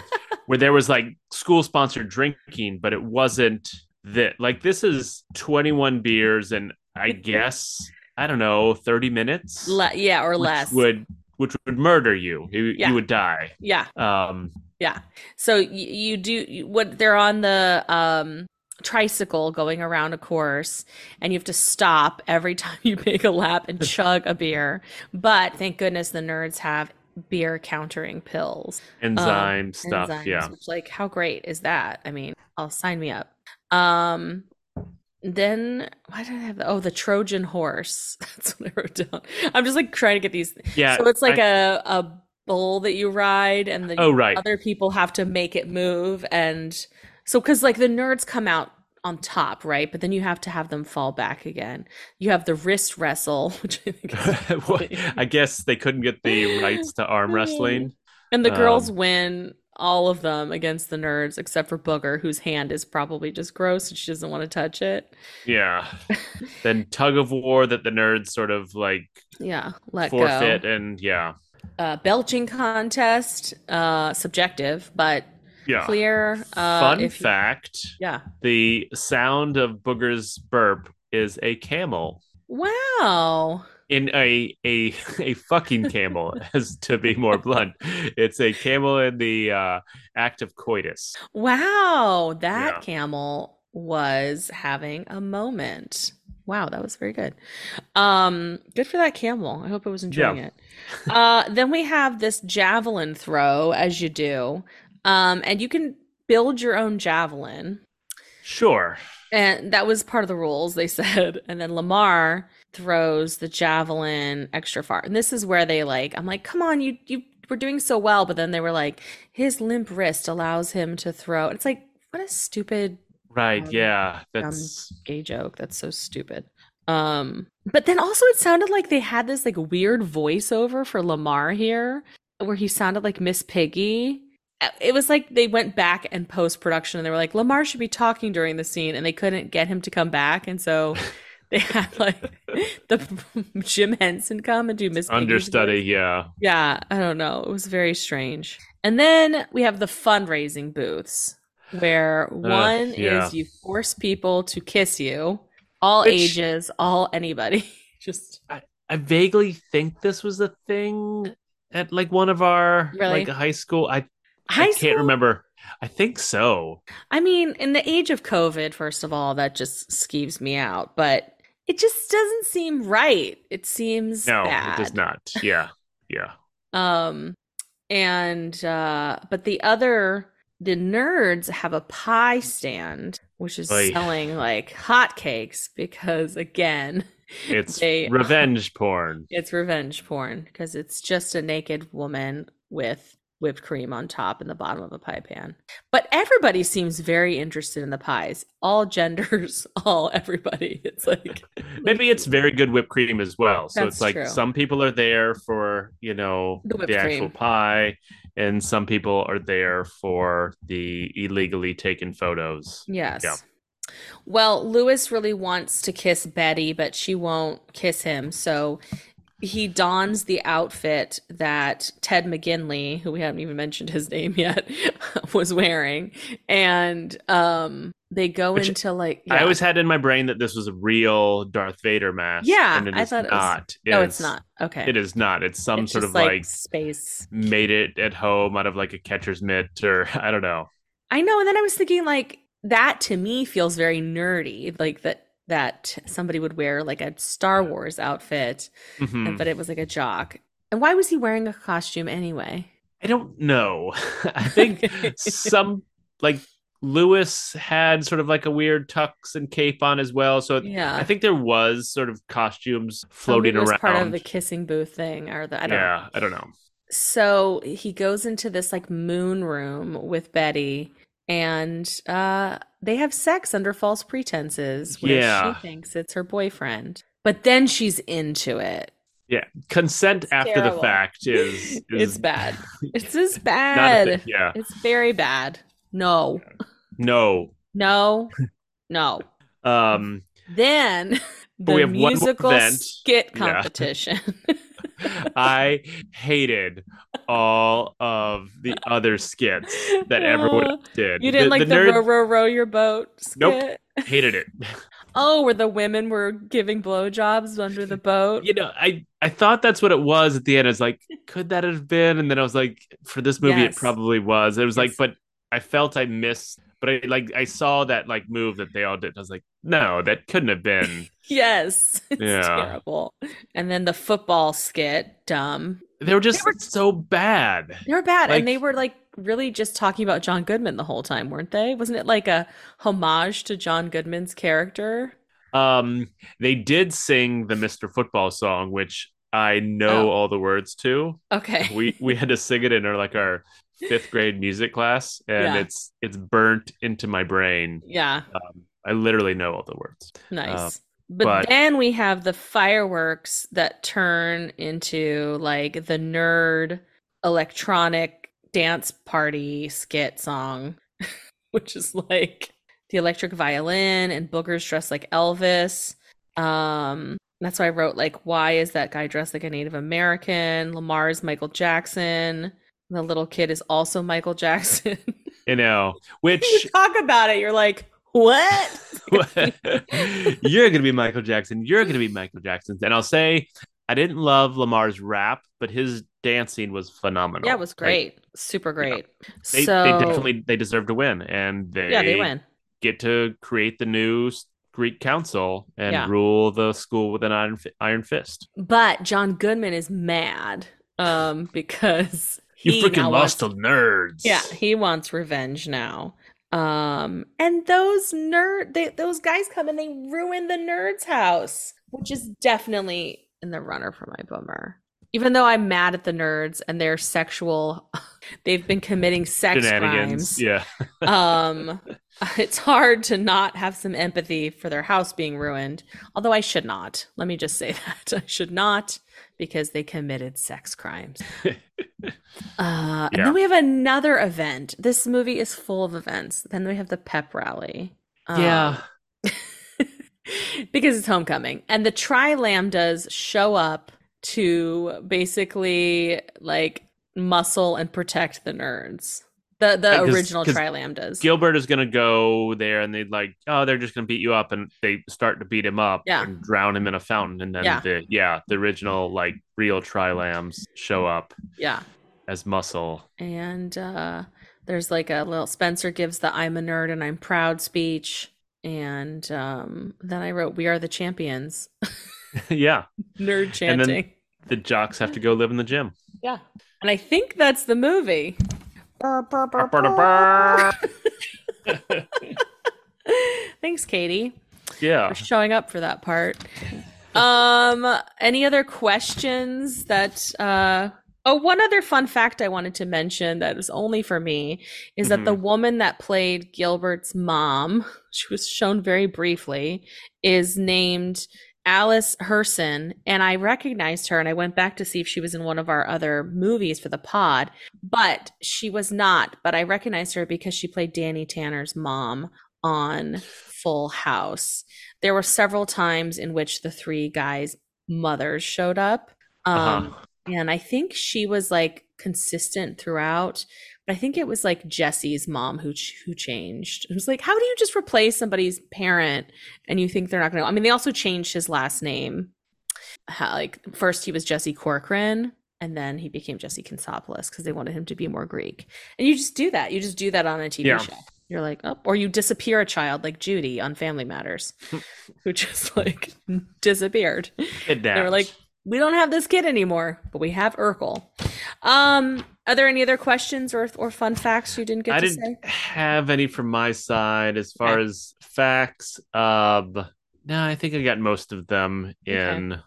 where there was like school sponsored drinking, but it wasn't that like this is twenty one beers and I guess I don't know thirty minutes, Le- yeah, or less. would which would murder you. You, Yeah. you would die. yeah. Um, Yeah. So you, you do you- what they're on the um tricycle going around a course and you have to stop every [LAUGHS] time you make a lap and [LAUGHS] chug a beer. But thank goodness the nerds have beer countering pills. enzyme um, stuff. enzymes, Yeah. Which, like, how great is that? I mean, I'll sign me up. Um, then why did I have? Oh, the Trojan horse. [LAUGHS] That's what I wrote down. I'm just like trying to get these. Yeah. so it's like I- a a bull that you ride, and the Oh, right. other people have to make it move, and so because like the nerds come out on top, right? But then you have to have them fall back again. You have the wrist wrestle, [LAUGHS] which I think is [LAUGHS] Well, I guess they couldn't get the rights to arm wrestling. [LAUGHS] And the girls Um, win all of them against the nerds, except for Booger, whose hand is probably just gross and she doesn't want to touch it. Yeah. then tug of war that the nerds sort of like Yeah, let forfeit go. and yeah. Uh, belching contest, uh, subjective, but Yeah. clear. Uh, Fun if you- fact yeah. the sound of Booger's burp is a camel. Wow. In a a [LAUGHS] a fucking camel, [LAUGHS] as to be more blunt. It's a camel in the uh, act of coitus. Wow. That Yeah. camel was having a moment. Wow, that was very good. Um, good for that camel. I hope it was enjoying Yeah. it. Uh, then we have this javelin throw, as you do. Um, and you can build your own javelin. Sure. And that was part of the rules, they [LAUGHS] said. And then Lamar throws the javelin extra far. And this is where they like, I'm like, come on, you you were doing so well. But then they were like, his limp wrist allows him to throw. It's like, what a stupid Right. Um, Yeah. That's gay joke. That's so stupid. Um, but then also it sounded like they had this like weird voiceover for Lamar here, where he sounded like Miss Piggy. Uh, It was like they went back and post production and they were like, Lamar should be talking during the scene, and they couldn't get him to come back, and so [LAUGHS] they had like the [LAUGHS] Jim Henson come and do Miss understudy. Yeah. Yeah, I don't know. It was very strange. And then we have the fundraising booths where one yeah. is you force people to kiss you, all Which- ages, all anybody. [LAUGHS] Just I vaguely think this was a thing at like one of our Really? like high school. I high I can't school? remember. I think so. I mean, in the age of COVID, first of all, that just skeeves me out, but it just doesn't seem right. It seems No, bad. it does not. Yeah. Yeah. Um, and uh, but the other, the nerds have a pie stand, which is Oy. selling like hotcakes because again, [LAUGHS] It's They- revenge porn. it's revenge porn because it's just a naked woman with whipped cream on top and the bottom of a pie pan. But everybody seems very interested in the pies. All genders, [LAUGHS] all everybody. It's like [LAUGHS] Maybe it's very good whipped cream as well. So it's like true. some people are there for, you know, The the, actual cream. pie, and some people are there for the illegally taken photos. Yes. Yeah. Well, Lewis really wants to kiss Betty, but she won't kiss him. So he dons the outfit that Ted McGinley, who we haven't even mentioned his name yet, [LAUGHS] was wearing, and um, they go Which into like I always had in my brain that this was a real Darth Vader mask. Yeah, and it I is thought it was- not. no, It it's not okay. It is not. It's some It's sort of like, space. made it at home out of like a catcher's mitt, or [LAUGHS] I don't know. I know, and then I was thinking like that to me feels very nerdy, like that that somebody would wear like a Star Wars outfit, Mhm. but it was like a jock. And why was he wearing a costume anyway? I don't know. [LAUGHS] I think some like Lewis had sort of like a weird tux and cape on as well. So yeah, I think there was sort of costumes floating it was around. part of the kissing booth thing, or the I don't know. yeah, I don't know. So he goes into this like moon room with Betty, and uh, they have sex under false pretenses, where Yeah. she thinks it's her boyfriend, but then she's into it. Yeah. Consent It's after terrible. the fact is, [LAUGHS] is It's bad. [LAUGHS] It's just Not a bad. Yeah. It's very bad. No, No. no, no. Um Then the have musical skit Yeah. [LAUGHS] I hated all of the other skits that everyone did. You didn't like the, nerds row row row your boat skit? Nope. hated it. [LAUGHS] Oh, where the women were giving blowjobs under the boat. you know, I I thought that's what it was at the end. I was like, [LAUGHS] could that have been? And then I was like, for this movie, Yes. it probably was. It was like, but I felt I missed. But I like I saw that like move that they all did. I was like, no, that couldn't have been. [LAUGHS] Yes, [LAUGHS] it's Yeah. terrible. And then the football skit, dumb. They were just were- so bad. They were bad, Like- and they were like really just talking about John Goodman the whole time, weren't they? Wasn't it like a homage to John Goodman's character? Um, they did sing the Mr. Football song, which I know Oh. all the words to. Okay. We we had to sing it in our like our fifth grade music class, and Yeah. it's it's burnt into my brain. yeah, Um, I literally know all the words. nice. but, Uh, but- then we have the fireworks that turn into like the nerd electronic dance party skit song, [LAUGHS] which is like the electric violin and boogers dressed like Elvis. Um, that's why I wrote like, why is that guy dressed like a Native American? Lamar is Michael Jackson. The little kid is also Michael Jackson. [LAUGHS] You know, which you talk about it, you're like, [LAUGHS] what? you're gonna be Michael Jackson. You're gonna be Michael Jackson. And I'll say, I didn't love Lamar's rap, but his dancing was phenomenal. Yeah, it was Like, great. Super great. they, so they definitely they deserve to win, and they yeah, they win. get to create the new Greek council and Yeah. rule the school with an iron iron fist. But John Goodman is mad um because You freaking lost wants- to nerds. Yeah, he wants revenge now. Um and those nerd they, those guys come and they ruin the nerd's house, which is definitely in the runner for my bummer. Even though I'm mad at the nerds and their sexual [LAUGHS] they've been committing sex crimes. Yeah, [LAUGHS] um [LAUGHS] it's hard to not have some empathy for their house being ruined although i should not let me just say that i should not because they committed sex crimes. [LAUGHS] Uh and then we have another event. This movie is full of events. Then we have the pep rally. Um, yeah. [LAUGHS] because it's homecoming. And the tri lambdas show up to basically like muscle and protect the nerds the the Yeah, 'cause- original 'cause tri lambdas Gilbert is gonna go there, and they'd like, oh, they're just gonna beat you up, and they start to beat him up Yeah. and drown him in a fountain, and then Yeah. the yeah, the original like real Tri-Lambs show up yeah as muscle. and uh there's like a little spencer gives the i'm a nerd and i'm proud speech and um then i wrote we are the champions [LAUGHS] yeah, nerd And chanting then- the jocks have to go live in the gym. yeah and i think that's the movie thanks katie yeah. for showing up for that part. Um any other questions that uh Oh, one other fun fact I wanted to mention that was only for me is that the woman that played Gilbert's mom, she was shown very briefly, is named Alice Hirson. And I recognized her and I went back to see if she was in one of our other movies for the pod, but she was not. But I recognized her because she played Danny Tanner's mom on Full House. There were several times in which the three guys' mothers showed up Um, Uh-huh. and I think she was like consistent throughout. I think it was like Jesse's mom who who changed. It was like, how do you just replace somebody's parent and you think they're not going to? I mean, they also changed his last name. How, like first he was Jesse Cochran, and then he became Jesse Katsopolis because they wanted him to be more Greek. And you just do that. You just do that on a TV Yeah. show. You're like, oh, or you disappear a child like Judy on Family Matters, [LAUGHS] who just like disappeared. They were like, we don't have this kid anymore, but we have Urkel. Um, are there any other questions or or fun facts you didn't get I didn't say? have any from my side as far Okay. as facts. Um, no, I think I got most of them Okay. in.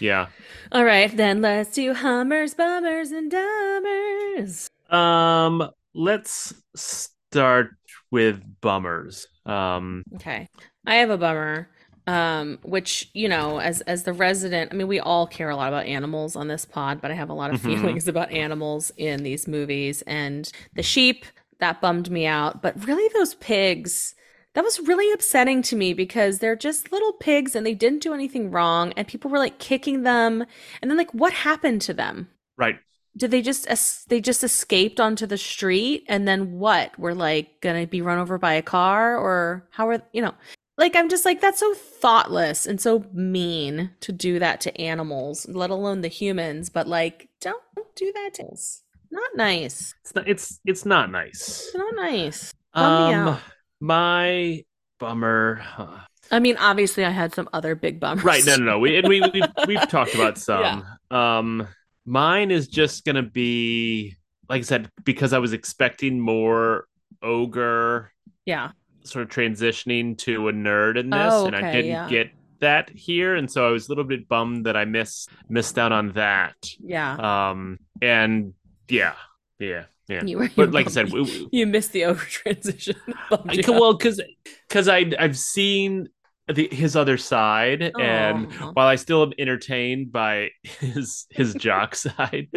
Yeah. All right, then let's do Hummers, Bummers, and Dummers. Um, let's start with bummers. Um, Okay, I have a bummer. Um, which you know, as as the resident, I mean, we all care a lot about animals on this pod, but I have a lot of Mhm. feelings about animals in these movies, and the sheep that bummed me out. But really, those pigs. That was really upsetting to me because they're just little pigs and they didn't do anything wrong, and people were like kicking them. And then, like, what happened to them? right. did they just they just escaped onto the street and then what we're like gonna be run over by a car or how are you know like i'm just like that's so thoughtless and so mean to do that to animals let alone the humans but like don't do that to us not nice It's not. It's it's not nice. it's not nice Bum Um, my bummer. huh. i mean obviously i had some other big bummers Right. No, no, no. We and we we've, [LAUGHS] we've talked about some. Yeah. Um, mine is just gonna be like I said because I was expecting more ogre yeah sort of transitioning to a nerd in this, Oh, and I didn't yeah. get that here, and so I was a little bit bummed that I missed missed out on that. yeah Um, and yeah, yeah, yeah. you were But like I said, bummed we, [LAUGHS] you missed the Ogre transition [LAUGHS] I, you c- out. well, because because I I've seen the, his other side, and while I still am entertained by [LAUGHS] his his jock [LAUGHS] side,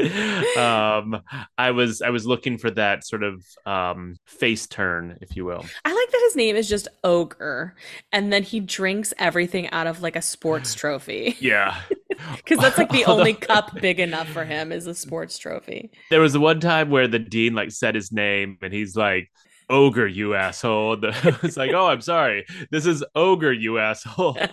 um, I was I was looking for that sort of um face turn, if you will. I like that his name is just Ogre, and then he drinks everything out of like a sports [SIGHS] trophy Yeah, [LAUGHS] because that's like the Although- only cup big enough for him is a sports trophy. there was one time where the dean like said his name, and he's like. Ogre, you asshole. The- [LAUGHS] It's like, oh, I'm sorry. This is ogre, you asshole. [LAUGHS]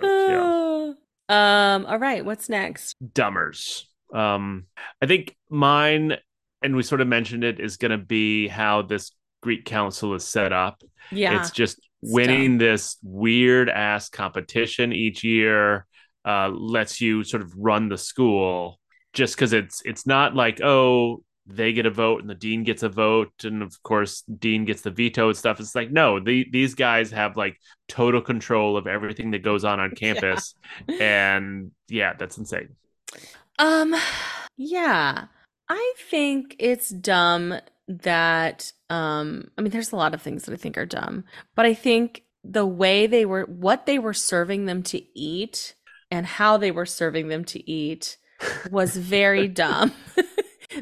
joke, [SIGHS] Um. All right. What's next? dumbers. Um, I think mine, and we sort of mentioned it, is going to be how this Greek council is set up. Yeah. It's just winning this weird ass competition each year. Uh, lets you sort of run the school just because it's it's not like oh they get a vote and the dean gets a vote and of course dean gets the veto and stuff. It's like no the, these guys have like total control of everything that goes on on [LAUGHS] campus. And yeah that's insane. Um, yeah, I think it's dumb that, um, I mean, there's a lot of things that I think are dumb, but I think the way they were, what they were serving them to eat and how they were serving them to eat was very [LAUGHS] dumb. [LAUGHS]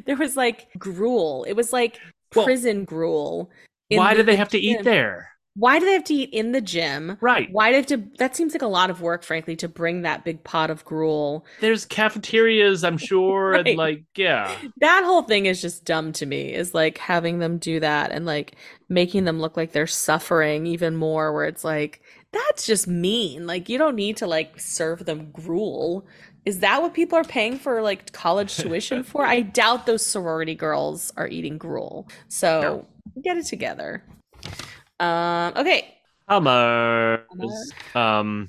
There was like gruel. It was like Well, prison gruel. why the do they have to eat there Why do they have to eat in the gym? right Why do they have to? That seems like a lot of work, frankly, to bring that big pot of gruel. there's cafeterias i'm sure Right. and like yeah That whole thing is just dumb to me. Is like having them do that and like making them look like they're suffering even more. Where it's like that's just mean. Like you don't need to like serve them gruel. Is that what people are paying for like college [LAUGHS] tuition for? I doubt those sorority girls are eating gruel. So get it together. Um. Okay. Hummers. Um,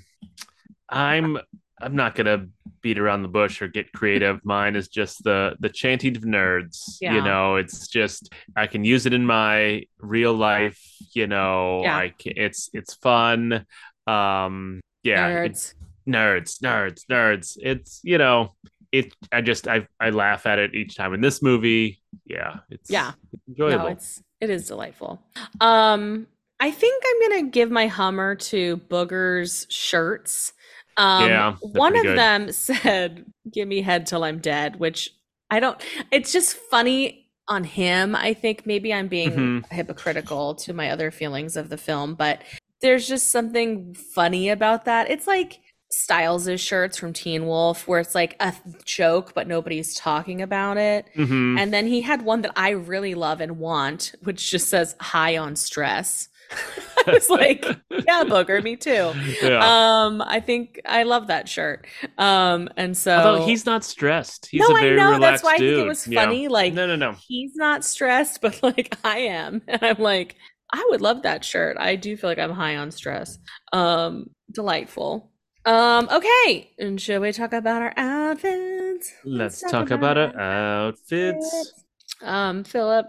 I'm I'm not gonna beat around the bush or get creative. [LAUGHS] Mine is just the the chanting of nerds. Yeah. You know, it's just I can use it in my real life. You know, Yeah. I can, it's it's fun. Um, yeah, Nerds. nerds, nerds, nerds. It's you know, it. I just I I laugh at it each time in this movie. Yeah, it's Yeah. it's enjoyable. No, it's it is delightful. Um, I think I'm gonna give my Hummer to Booger's shirts. Um, Yeah, one of good. them [LAUGHS] said, "Give me head till I'm dead," which I don't. It's just funny on him. I think maybe I'm being Mhm. hypocritical to my other feelings of the film, but there's just something funny about that. It's like Stiles' shirts from Teen Wolf, where it's like a joke, but nobody's talking about it. Mhm. And then he had one that I really love and want, which just says high on stress. [LAUGHS] I was like, yeah, Booger, me too. Yeah. Um, I think I love that shirt. Um, and so Although he's not stressed. He's no, a very I know. That's why I think it was Yeah. funny. Like No, no, no. he's not stressed, [LAUGHS] but like I am. [LAUGHS] And I'm like, I would love that shirt. I do feel like I'm high on stress. Um, delightful. Um, okay. And should we talk about our outfits? Let's talk about our outfits. Um, Philip.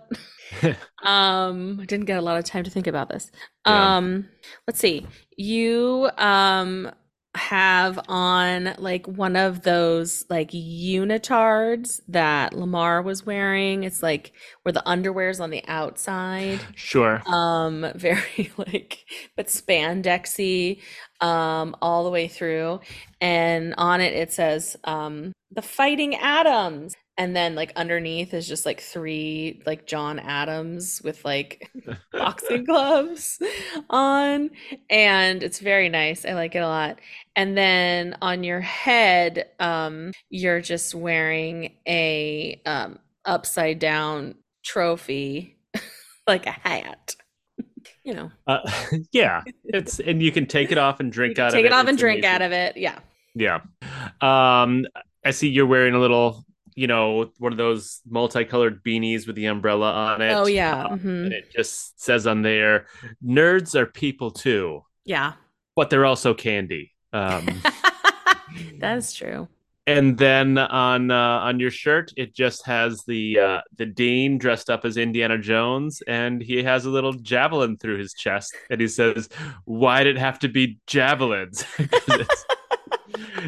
[LAUGHS] um, I didn't get a lot of time to think about this. Yeah. Um, let's see. You um have on like one of those like unitards that Lamar was wearing. It's like where the underwear's on the outside. Sure. Um, [LAUGHS] very like but spandexy um all the way through. And on it it says um the fighting Adams. And then like underneath is just like three like John Adams with like [LAUGHS] [LAUGHS] boxing gloves on and it's very nice. I like it a lot. And then on your head um you're just wearing a um upside down trophy [LAUGHS] like a hat. you know. Uh, yeah, it's and you can take it off and drink out take of it it. off and drink amazing. out of it. Yeah. Yeah. Um, I see you're wearing a little, you know, one of those multicolored beanies with the umbrella on it. Oh yeah. Um, mhm. and it just says on there, nerds are people too, Yeah. but they're also candy. Um, [LAUGHS] That's true. and then on uh, on your shirt, it just has the uh, the dean dressed up as Indiana Jones, and he has a little javelin through his chest, and he says, "Why did it have to be javelins?" [LAUGHS]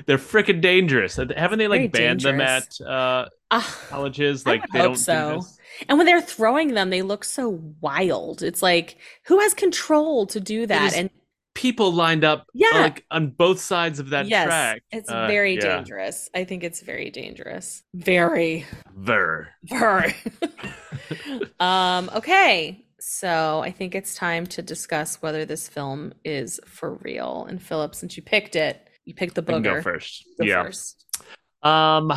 They're freaking dangerous. Haven't they Very like banned them at dangerous. uh, Ah, colleges? Like they hope don't so. do and when they're throwing them, they look so wild. It's like, who has control to do that? And People lined up Yeah. like on both sides of that yes, track. it's Uh, very yeah. dangerous. I think it's very dangerous. Very, Ver. very. [LAUGHS] [LAUGHS] um, okay. So I think it's time to discuss whether this film is for real. And Philip, since you picked it, you pick the booger. go first. Go yeah. first. Um,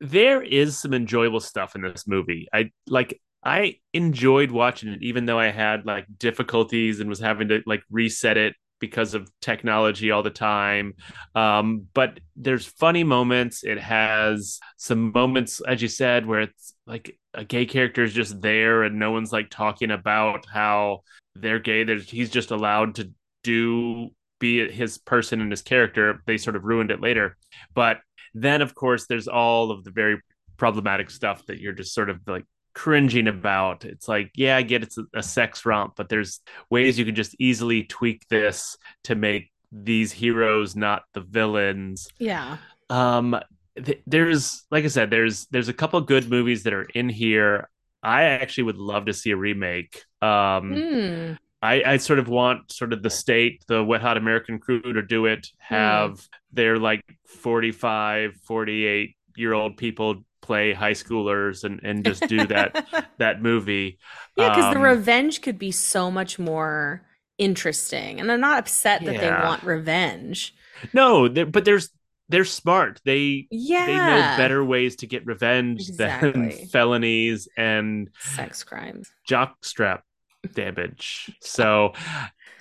there is some enjoyable stuff in this movie. I like. I enjoyed watching it, even though I had like difficulties and was having to like reset it because of technology all the time. Um, but there's funny moments. It has some moments, as you said, where it's like a gay character is just there and no one's like talking about how they're gay. There's he's just allowed to do be it his person and his character. They sort of ruined it later, but then of course there's all of the very problematic stuff that you're just sort of like cringing about it's like yeah i get it's a, a sex romp but there's ways you can just easily tweak this to make these heroes not the villains Yeah. um th- there's like i said there's there's a couple good movies that are in here i actually would love to see a remake um Hmm. I, I sort of want sort of the state, the Wet Hot American crew to do it, have their like 45, 48 year old people play high schoolers and, and just do that [LAUGHS] that movie. Yeah, because the Um, revenge could be so much more interesting. And I'm not upset that they want revenge. No, but there's they're smart. They Yeah. they know better ways to get revenge than felonies and Sex crimes. jockstrap damage. So,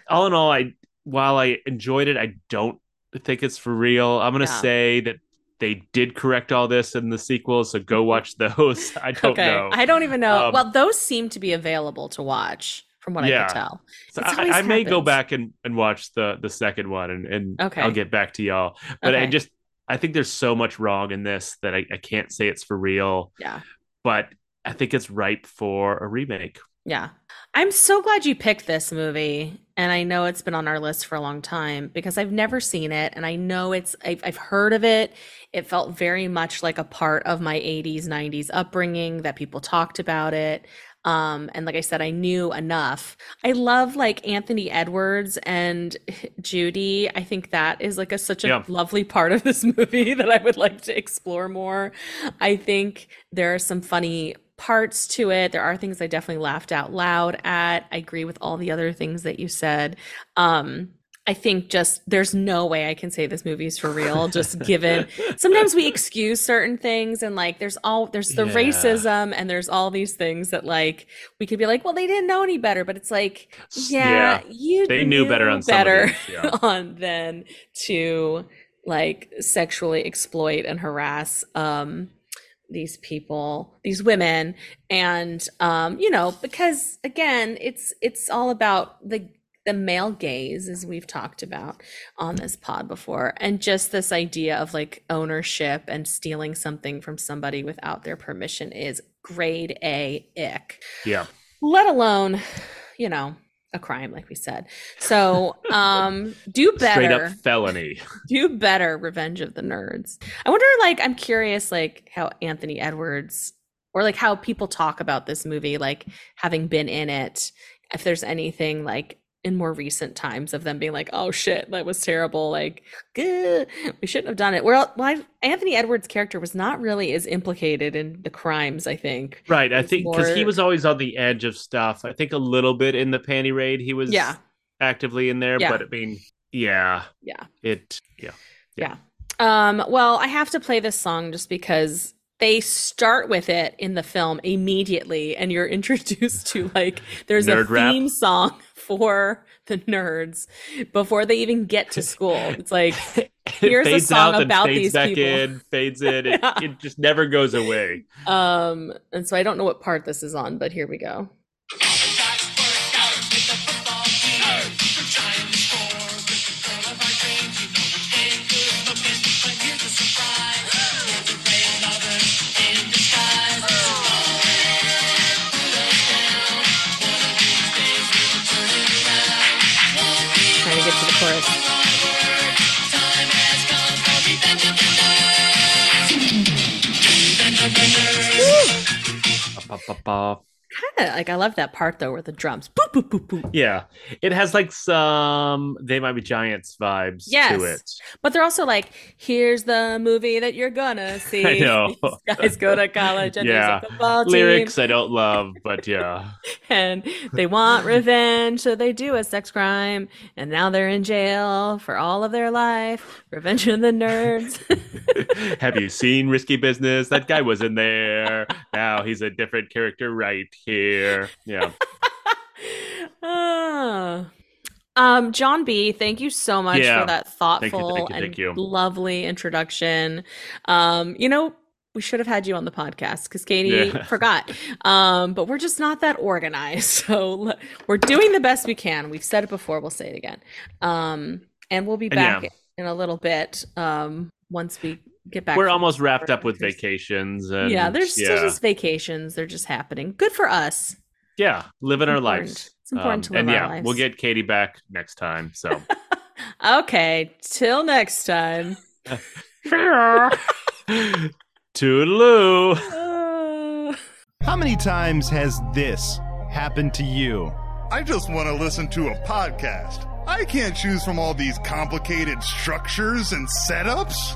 all in all, I while I enjoyed it, I don't think it's for real. I'm gonna Yeah. say that they did correct all this in the sequel, so go watch those. [LAUGHS] I don't okay. know. I don't even know. Um, well, those seem to be available to watch from what I Yeah. could tell. So I, I may go back and, and watch the the second one, and, and Okay. I'll get back to y'all. But I just I think there's so much wrong in this that I, I can't say it's for real. Yeah. But I think it's ripe for a remake. Yeah. I'm so glad you picked this movie. And I know it's been on our list for a long time because I've never seen it. And I know it's, I've, I've heard of it. It felt very much like a part of my 80s, 90s upbringing that people talked about it. Um, and like I said, I knew enough. I love like Anthony Edwards and [LAUGHS] Judy. I think that is like a such a Yeah. lovely part of this [LAUGHS] movie that I would like to explore more. I think there are some funny parts to it. There are things I definitely laughed out loud at. I agree with all the other things that you said. Um, I think just there's no way I can say this movie's for real. Just [LAUGHS] given sometimes we excuse certain things and like there's all there's the Yeah. racism and there's all these things that like we could be like, well, they didn't know any better, but it's like, S- yeah, you They knew better on better yeah. [LAUGHS] on than to like sexually exploit and harass um these people these women and um you know because again it's it's all about the the male gaze as we've talked about on this pod before and just this idea of like ownership and stealing something from somebody without their permission is grade a ick Yeah. let alone you know a crime like we said. So um do better [LAUGHS] Straight up felony. [LAUGHS] do better revenge of the nerds. I wonder like i'm curious like how anthony edwards or like how people talk about this movie like having been in it if there's anything like in more recent times of them being like oh shit that was terrible like "Gah, we shouldn't have done it well, well anthony edwards character was not really as implicated in the crimes i think Right. I think because he was always on the edge of stuff. I think a little bit in the panty raid he was Yeah. actively in there, Yeah. but I mean, yeah. Yeah. It yeah. Yeah. Um, well, I have to play this song just because they start with it in the film immediately, and you're [LAUGHS] introduced to like there's a Nerd rap. theme song for the nerds before they even get to school. It's like [LAUGHS] Here's a song about fades these back people. in, fades in. It, Yeah. [LAUGHS] it just never goes away. um, and so I don't know what part this is on, but here we go. To get to the chorus. Ba, ba, ba. Of like I love that part though, where the drums. Boop, boop, boop, boop. Yeah, it has like some "They Might Be Giants" vibes Yes. to it. But they're also like, here's the movie that you're gonna [LAUGHS] see. I know. [LAUGHS] These guys go to college and Yeah. there's a football team Lyrics I don't love, but yeah, [LAUGHS] and they want revenge, so they do a sex crime, and now they're in jail for all of their life. Revenge of the nerds. have you seen Risky Business? That guy was in there. Now he's a different character right here. Yeah, [LAUGHS] Ah. Um, John B, thank you so much Yeah. for that thoughtful thank you, and thank you. lovely introduction. Um, you know, we should have had you on the podcast because Katie Yeah. [LAUGHS] forgot. Um, but we're just not that organized. [LAUGHS] So we're doing the best we can. We've said it before, we'll say it again. Um, and we'll be back yeah. in a little bit. Um, once we get back. we're almost wrapped up with vacations. And Yeah, there's still just vacations. They're just happening. Good for us. yeah, living our important. lives. It's important to Um, live and our yeah, lives. we'll get Katie back next time. So. [LAUGHS] Okay, till next time. [LAUGHS] Toodaloo. Uh, [LAUGHS] How many times has this happened to you? I just want to listen to a podcast. I can't choose from all these complicated structures and setups.